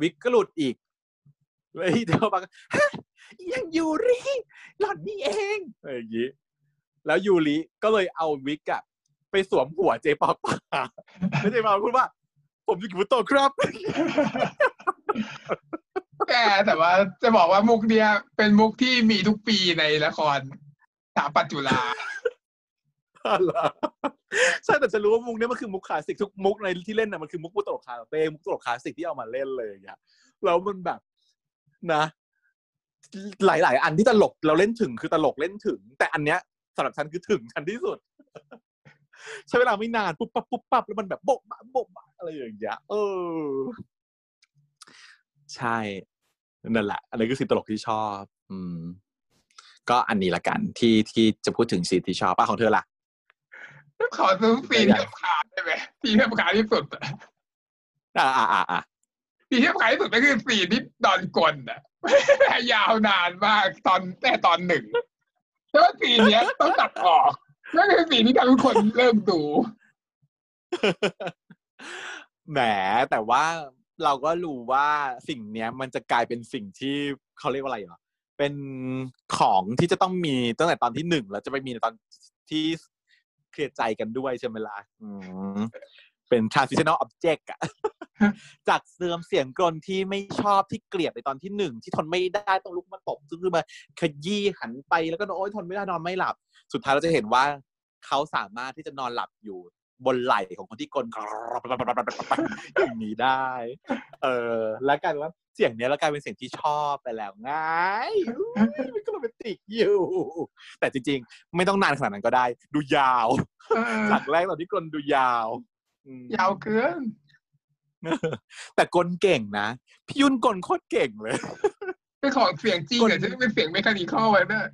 วิกก็หลุดอีกเลยเดี๋ยวปาก็ฮะยังยูริหล่อนนี่เองอย่างนี้แล้วยูริก็เลยเอาวิกอะไปสวมหัวเจปาปาแล้วเจปาปาพูดว่า ผมยูกิมุโตะครับ แกแต่ว่าจะบอกว่ามุกเนี้ยเป็นมุกที่มีทุกปีในละครสถาปัตย์จุฬาใช่แต่จะรู้ว่ามุกเนี้ยมันคือมุกคลาสสิกทุกมุกในที่เล่นน่ะมันคือมุกมุกตลกคาเฟ่มุกตลกคลาสสิกที่เอามาเล่นเลยอย่างเงี้ยแล้วมันแบบนะ หลาย ๆ อันที่ตลกเราเล่นถึงคือตลกเล่นถึง แต่อันเนี้ยสำหรับฉันคือถึงฉันที่สุดใช้เวลาไม่นานปุ๊บปั๊บปุ๊บปั๊บแล้วมันแบบโบ๊ะบะโบ๊ะบะอะไรอย่างเงี้ยเออ ใช่ นั่นแหละอันนี้คือสิ่งตลกที่ชอบ อืม ก็อันนี้ละกันที่ที่จะพูดถึงสิ่งที่ชอบแล้วของเธอล่ะขอซื้อ scene ที่รำคาญได้ไหม scene ที่รำคาญที่สุดอะอ่าอ่าอ่าอ่า scene ที่รำคาญที่สุดก็คือ scene ที่นอนกรนอะยาวนานมากตอนแต่ตอนหนึ่งแต่ว่า scene เนี้ยต้องตัดออกนั่นคือ scene ที่ทำให้คนเลิกดูแหมแต่ว่า เราก็รู้ว่าสิ่งเนี้ยมันจะกลายเป็นสิ่งที่เขาเรียกว่าอะไรเหรอเป็นของที่จะต้องมีตั้งแต่ตอนที่หนึ่งแล้วจะไปมีในตอนที่เคลียร์ใจกันด้วยใช่ไหมล่ะอืมเป็น transitional object อะจากเสื่อมเสียงกรนที่ไม่ชอบที่เกลียดในตอนที่หนึ่งที่ทนไม่ได้ต้องลุกมาตบซึ่งคือมาขยี้หันไปแล้วก็โอ๊ยทนไม่ได้นอนไม่หลับ สุดท้ายเราจะเห็นว่าเขาสามารถที่จะนอนหลับอยู่ บนไหล่ของคนที่กลนอย่างนี้ได้ เออ แล้วกลายเป็นว่าเสียงเนี้ยแล้วกลายเป็นเสียงที่ชอบไปแล้วไงอุ๊ยมันก็โรแมนติกอยู่ แต่จริง ๆ ไม่ต้องนานขนาดนั้นก็ได้ ดูยาวเออจากแรกตอนที่กลนดูยาวอืมยาวเกิน แต่กลเก่งนะพี่ยุ่นกลโคตรเก่งเลยเป็นของเสียงจริงกลอะจะเป็นเสียงเมคานิคอลไว้ด้วย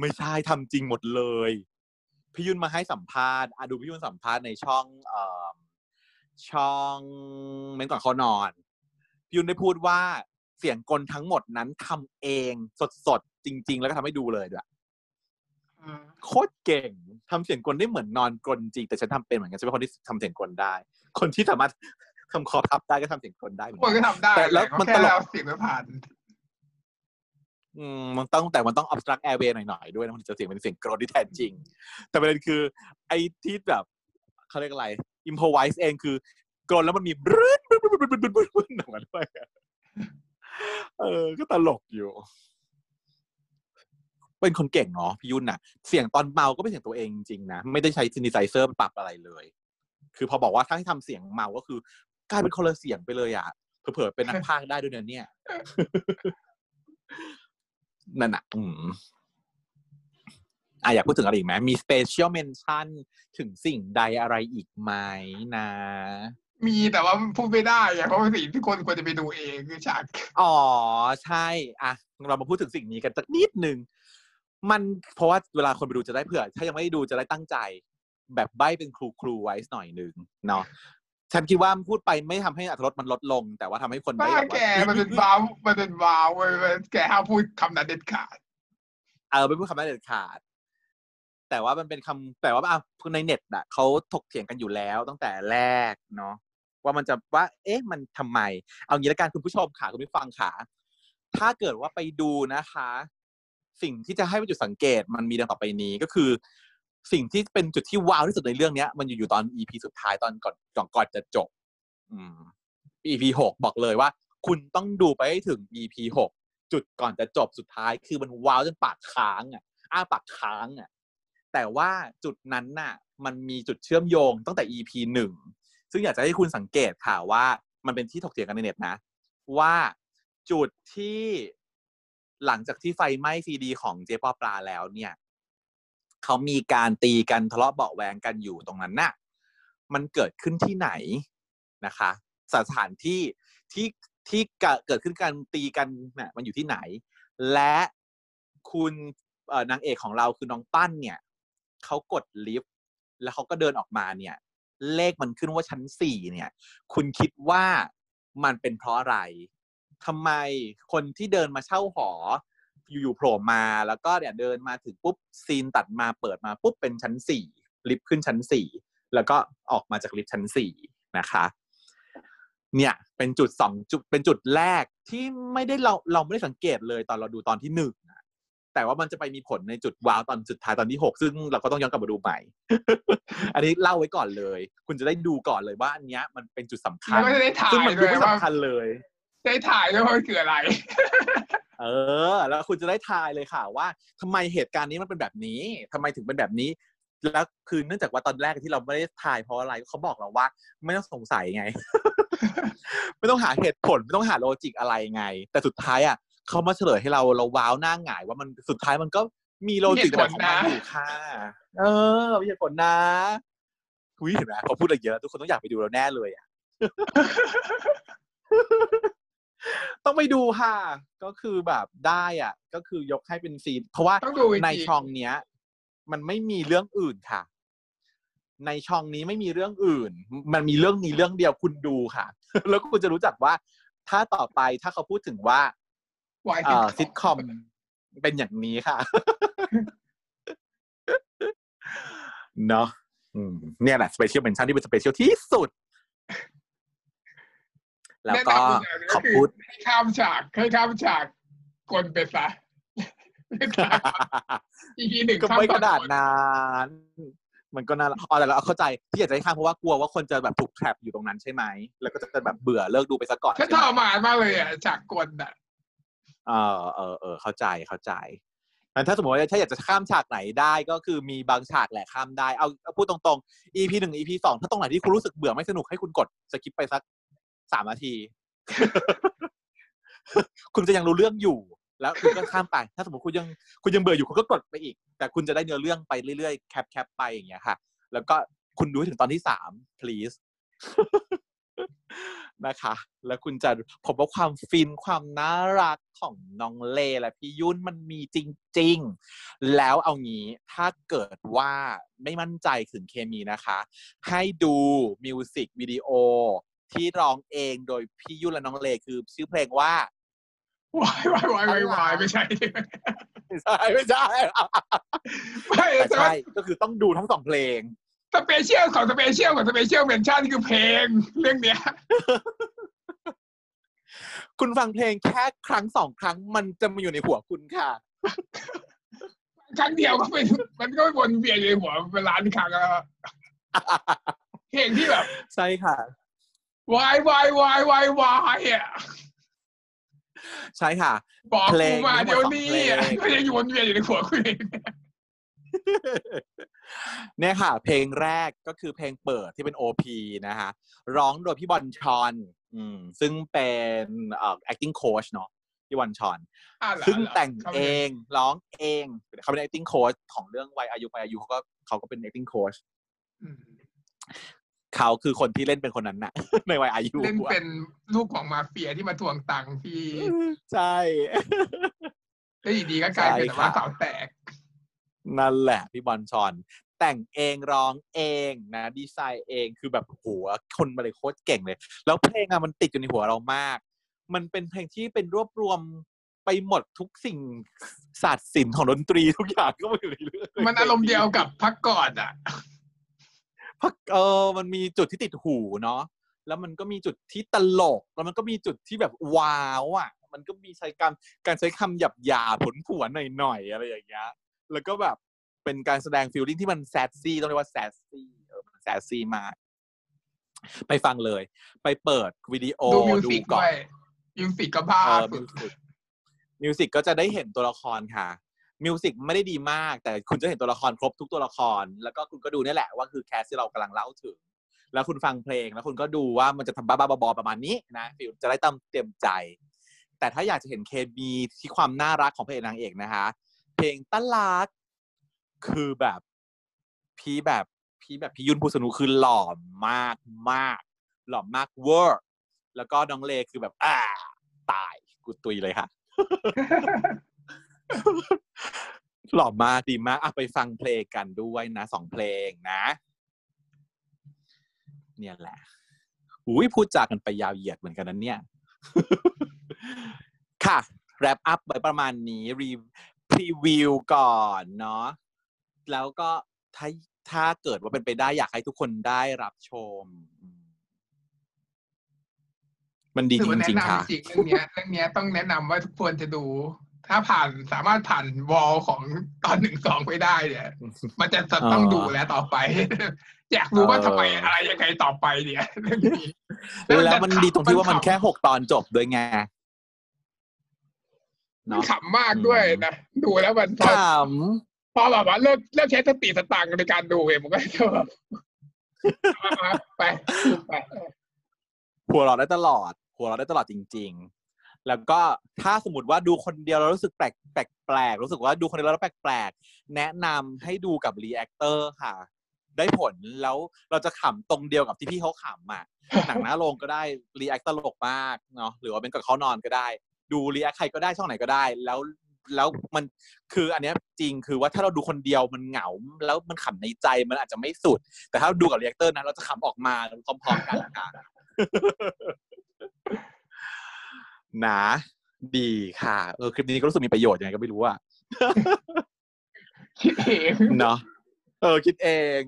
ไม่ใช่ทำจริงหมดเลย พี่ยุ่นมาให้สัมภาษณ์อะดูพี่ยุ่นสัมภาษณ์ในช่องเอ่อช่องเม้นก่อนเขานอน พี่ยุ่นได้พูดว่าเสียงกลทั้งหมดนั้นทำเองสดๆจริง ๆ แล้วก็ทำให้ดูเลยด้วยโคตรเก่งทำเสียงกลได้เหมือนนอนกลจริง แต่ฉันทำเป็นเหมือนกันฉันเป็นคนที่ทำเสียงกลได้ คนที่สามารถทำคอพับได้ก็ทำเสียงกลได้เหมือนคนกันก็ทำได้แต่แล้วมันแค่ตลกเอาเสียงไปผ่านอื มันต้องแต่มันต้อง obstruct airway หน่อยๆด้วยนะมันถึงจะเสียงเป็นเสียงกรนที่แท้จริง แต่ประเด็นคือไอ้ที่แบบเขาเรียกอะไร improvise เองคือกรนแล้วมันมีบรึ้นบรึ้นบรึ้นบรึ้นบรึ้นบรึ้นบรึ้นออกมาด้วยเออ ก็ตลกอยู่ เป็นคนเก่งเนาะพี่ยุ่นน่ะ เสียงตอนเมาก็เป็นเสียงตัวเองจริงๆนะ ไม่ได้ใช้ synthesizer ปรับอะไรเลย คือพอบอกว่าถ้าให้ทำเสียงเมาก็คือกลายเป็นคนละเสียงไปเลยอะเผลอๆเป็นนักพากย์ได้ด้วยเนี่ย นั่นอะอืมอะอยากพูดถึงอะไรอีกไหมมี special mention ถึงสิ่งใดอะไรอีกไหมนะ มีแต่ว่าพูดไม่ได้อะเพราะว่าสิ่งที่คนควรจะไปดูเองคือฉากอ๋อ ใช่ อะ เรามาพูดถึงสิ่งนี้กันสักนิดหนึ่ง มันเพราะว่าเวลาคนไปดูจะได้เผื่อ ถ้ายังไม่ได้ดูจะได้ตั้งใจ แบบใบ้เป็นครูครูไว้หน่อยหนึ่งเนาะ ฉันคิดว่าพูดไปไม่ทำให้อรรถรสมันลดลง แต่ว่าทำให้คนได้บ้าแบบแกว่ามันเป็นวาวมันเป็นวาวเว้ยมันแกห้ามพูดคำนั้นเด็ดขาด เออไม่พูดคำนั้นเด็ดขาด แต่ว่ามันเป็นคำแต่ว่าอะในเน็ตอะเขาถกเถียงกันอยู่แล้วตั้งแต่แรกเนาะว่ามันจะว่า เอ๊ะมันทำไม เอางี้ละกันคุณผู้ชมค่ะคุณผู้ฟังค่ะถ้าเกิดว่าไปดูนะคะ สิ่งที่จะให้เป็นจุดสังเกตมันมีดังต่อไปนี้ก็คือ สิ่งที่เป็นจุดที่ว้าวที่สุดในเรื่องเนี้ย มันอยู่อยู่ตอน EP สุดท้ายตอนก่อนก่อนก่อนจะจบ อืม EP หกบอกเลยว่า คุณต้องดูไปให้ถึง EP หกจุดก่อนจะจบสุดท้าย คือมันว้าวจนปากค้างอะ อ้าปากค้างอะ แต่ว่าจุดนั้นน่ะ มันมีจุดเชื่อมโยงตั้งแต่ EP หนึ่งซึ่งอยากจะให้คุณสังเกตค่ะว่า มันเป็นที่ถกเถียงกันในเน็ตนะ ว่าจุดที่หลังจากที่ไฟไหม้ซีดีของเจ๊ปอปลาแล้วเนี่ย เขามีการตีกันทะเลาะเบาแวงกันอยู่ตรงนั้นน่ะมันเกิดขึ้นที่ไหนนะคะ สถานที่ที่ที่เกิดขึ้นการตีกันน่ะมันอยู่ที่ไหน และคุณนางเอกของเราคือน้องปั้นเนี่ยเขากดลิฟต์แล้วเขาก็เดินออกมาเนี่ย เลขมันขึ้นว่าชั้นสี่เนี่ย คุณคิดว่ามันเป็นเพราะอะไรทำไมคนที่เดินมาเช่าหอ อยู่ๆโผล่มาแล้วก็เนี่ยเดินมาถึงปุ๊บซีนตัดมาเปิดมาปุ๊บเป็นชั้นสี่ลิฟต์ขึ้นชั้นสี่แล้วก็ออกมาจากลิฟต์ชั้นสี่นะคะ เนี่ยเป็นจุดสองจุดเป็นจุดแรกที่ไม่ได้เราเราไม่ได้สังเกตเลยตอนเราดูตอนที่หนึ่งแต่ว่ามันจะไปมีผลในจุดว้าวตอนสุดท้ายตอนที่หกซึ่งเราก็ต้องย้อนกลับมาดูใหม่ อันนี้เล่าไว้ก่อนเลย คุณจะได้ดูก่อนเลยว่าอันนี้มันเป็นจุดสำคัญซึ่งมันไม่สำคัญเลย ได้ถ่ายด้วยว่ามันคืออะไร เออ แล้วคุณจะได้ทายเลยค่ะว่าทำไมเหตุการณ์นี้มันเป็นแบบนี้ทำไมถึงเป็นแบบนี้แล้วคือเนื่องจากว่าตอนแรกที่เราไม่ได้ทายเพราะอะไรเขาบอกเราว่า ไม่ต้องสงสัยไง ไม่ต้องหาเหตุผลไม่ต้องหาโลจิกอะไรไง แต่สุดท้ายอะเขามาเฉลยให้เราเราว้าวหน้าหงาย ว่ามันสุดท้ายมันก็มีโลจิกของมันอยู่ค่ะ เออมีเหตุผลนะคุยเห็นไหมพอพูดอะไรเยอะ ทุกคนต้องอยากไปดูเราแน่เลยอะ ต้องไปดูค่ะ ก็คือแบบได้อะ ก็คือยกให้เป็นซีน เพราะว่าในช่องเนี้ย มันไม่มีเรื่องอื่นค่ะ ในช่องนี้ไม่มีเรื่องอื่น มันมีเรื่องนี้เรื่องเดียวคุณดูค่ะ แล้วคุณจะรู้จักว่า ถ้าต่อไปถ้าเขาพูดถึงว่าเอ่อซิทคอมเป็นอย่างนี้ค่ะเนาะเนี่ยแหละ special mention ที่เป็น special ที่สุด แล้วก็ขอบคุณให้ข้ามฉากให้ข้ามฉากกรนไปซะ EP หนึ่งก็ไม่ขนาดนั้นมันก็น่าอ๋อแต่เราเข้าใจที่อยากจะให้ข้ามเพราะว่ากลัวว่าคนจะแบบถูก trap อยู่ตรงนั้นใช่ไหมแล้วก็จะแบบเบื่อเลิกดูไปซะก่อนฉันทรมานมากเลยอะฉากกลอะเออเออเออเข้าใจเข้าใจมันถ้าสมมติว่าถ้าอยากจะข้ามฉากไหนได้ก็คือมีบางฉากแหละข้ามได้เอาพูดตรงๆ EP หนึ่ง EP สองถ้าตรงไหนที่คุณรู้สึกเบื่อไม่สนุกให้คุณกดสกิปไปสัก สามนาที คุณจะยังรู้เรื่องอยู่ แล้วคุณก็ข้ามไป ถ้าสมมติคุณยังคุณยังเบื่ออยู่คุณก็กดไปอีก แต่คุณจะได้เนื้อเรื่องไปเรื่อยๆแคปแคปไปอย่างเงี้ยค่ะ แล้วก็คุณดูถึงตอนที่สาม please นะคะ แล้วคุณจะพบว่าความฟินความน่ารักของน้องเลและพี่ยุ่นมันมีจริง ๆ แล้วเอางี้ถ้าเกิดว่าไม่มั่นใจถึงเคมีนะคะ ให้ดูมิวสิกวิดีโอ ที่ร้องเองโดยพี่ยุ่นและน้องเลคือชื่อเพลงว่าวายวายวายวายวายไม่ใช่ไม่ใช่ไม่ใช่ไม่ใช่ก็คือต้องดูทั้งสองเพลง special ของ special ของ special mention คือเพลงเรื่องเนี้ย คุณฟังเพลงแค่ครั้งสองครั้งมันจะมาอยู่ในหัวคุณค่ะ ครั้งเดียวก็เป็นมันก็วนเวียนในหัวเป็นล้านครั้งแล้วเพลงที่แบบ ใช่ค่ะ วายวายวายวายวายอะใช่ค่ะบอกกูมาเดี๋ยวนี้ก็ยังวนเวียนอยู่ในหัวคุณเองเนี่ยค่ะ เพลงแรกก็คือเพลงเปิดที่เป็นโอพีนะคะร้องโดยพี่บอลชอนอืมซึ่งเป็นเอ่อ acting coach เนาะพี่บอลชอน ซึ่งแต่งเองร้องเองเขาเป็น acting coach ของเรื่องวัยอายุไปอายุเขาก็เขาก็เป็น acting coach เขาคือคนที่เล่นเป็นคนนั้นน่ะ ในวัยอายุเล่นเป็นลูกของมาเฟียที่มาทวงตังค์ที่ ใช่แล้วดีก็กลายเป็นว่าสาวแตก นั่นแหละพี่บอลชอน แต่งเองร้องเองนะดีไซน์เองคือแบบหัวคนมาเลยโคตรเก่งเลย แล้วเพลงอะมันติดอยู่ในหัวเรามาก มันเป็นเพลงที่เป็นรวบรวมไปหมดทุกสิ่งศาสตร์ศิลป์ของดนตรีทุกอย่างก็มาอยู่ในเรื่องมันอารมณ์เดียวกับพักก่อนอะ พักเออมันมีจุดที่ติดหูเนาะแล้วมันก็มีจุดที่ตลก แล้วมันก็มีจุดที่แบบว้าวอะ มันก็มีใช้การการใช้คำหยาบหยาผลผวนหน่อยๆอะไรอย่างเงี้ยแล้วก็แบบเป็นการแสดงฟีลลิ่งที่มันแซดซี่ต้องเรียกว่าแซดซี่เออแซดซี่มาก ไปฟังเลย ไปเปิดวิดีโอดูมิวดูสิกก่ด้อวนยมิวสิกก็บ้าเออสุมิดวสิกมิวสิกก็จะได้เห็นตัวละครค่ะ music ไม่ได้ดีมาก แต่คุณจะเห็นตัวละครครบทุกตัวละคร แล้วก็คุณก็ดูนี่แหละว่าคือ cast ที่เรากำลังเล่าถึง แล้วคุณฟังเพลงแล้วคุณก็ดูว่ามันจะทำบ้าๆบอๆประมาณนี้นะ feel จะได้ตั้มเตรียมใจ แต่ถ้าอยากจะเห็นเคมีที่ความน่ารักของพระเอกนางเอกนะคะ เพลงตลาดคือแบบพี่แบบพี่แบบพี่ยุนภูสนุคือหล่อมากมากหล่อมากเวอร์แล้วก็น้องเลคือแบบอ่าตายกูตุยเลยค่ะ หล่อมากดีมากอะไปฟังเพลงกันด้วยนะสองเพลงนะ เนี่ยแหละอุ้ยพูดจากันไปยาวเหยียดเหมือนกันนั้นเนี่ย ค่ะแรปอัพไว้ประมาณนี้รีพรีวิวก่อนเนาะแล้วก็ถ้าถ้าเกิดว่าเป็นไปได้อยากให้ทุกคนได้รับชม มันดีจริงๆค่ะเรื่องเนี้ยเรื่องเนี้ยต้องแนะนำว่าทุกคนจะดู ถ้าผ่านสามารถผ่านวอลของตอนหนึ่งสองไปได้เนี่ย มันจะจะต้องเออดูแล้วต่อไป อยากรู้ว่าเออทำไมอะไรยังไงต่อไปเนี่ยเรื่องนี้แล้วมันดีตรงที่ว่ามันขำแค่หกตอนจบด้วยไงมันเนาะขำมากด้วยนะดูแล้วมันพขอพอแบบว่าเลิกเลิกใช้สติสตังค์ในการดูเองมันก็จะแบบเอาๆไปไปหัวเราะได้ตลอด หัวเราะได้ตลอดจริงๆ แล้วก็ถ้าสมมติว่าดูคนเดียวแล้วรู้สึกแปลกแปลกแปลกรู้สึกว่าดูคนเดียวแล้วแปลกแปลกแนะนำให้ดูกับ reactor ค่ะ ได้ผลแล้วเราจะขำตรงเดียวกับที่พี่เขาขำอะหนังหน้าโรงก็ได้ react ตลกมากเนาะหรือว่าเป็นกับเขานอนก็ได้ ดู react ใครก็ได้ช่องไหนก็ได้ แล้วแล้วมันคืออันเนี้ยจริงคือว่าถ้าเราดูคนเดียวมันเหงา แล้วมันขำในใจมันอาจจะไม่สุด แต่ถ้าเราดูกับ reactor นะเราจะขำออกมาพร้อมๆกันนะ คะนะดีค่ะ เออคลิปนี้ก็รู้สึกมีประโยชน์ยังไงก็ไม่รู้อะคิดเองเนาะเออคิดเอง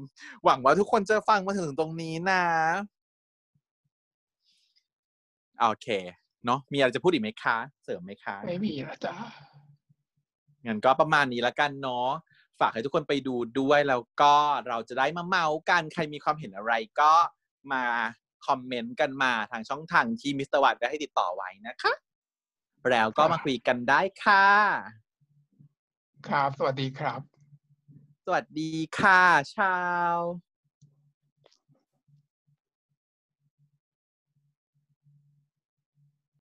หวังว่าทุกคนจะฟังมาถึงตรงนี้นะ โอเค เนาะมีอะไรจะพูดอีกไหมคะ เสริมไหมคะ ไม่มีละจ้างั้นก็ประมาณนี้ละกันเนาะฝากให้ทุกคนไปดูด้วยแล้วก็เราจะได้มาเมาส์กันใครมีความเห็นอะไรก็มา comment กันมาทางช่องทางที่มิสเตอร์วัตได้ให้ติดต่อไว้นะคะ แล้วก็มาคุยกันได้ค่ะ ครับ สวัสดีครับ สวัสดีค่ะชาว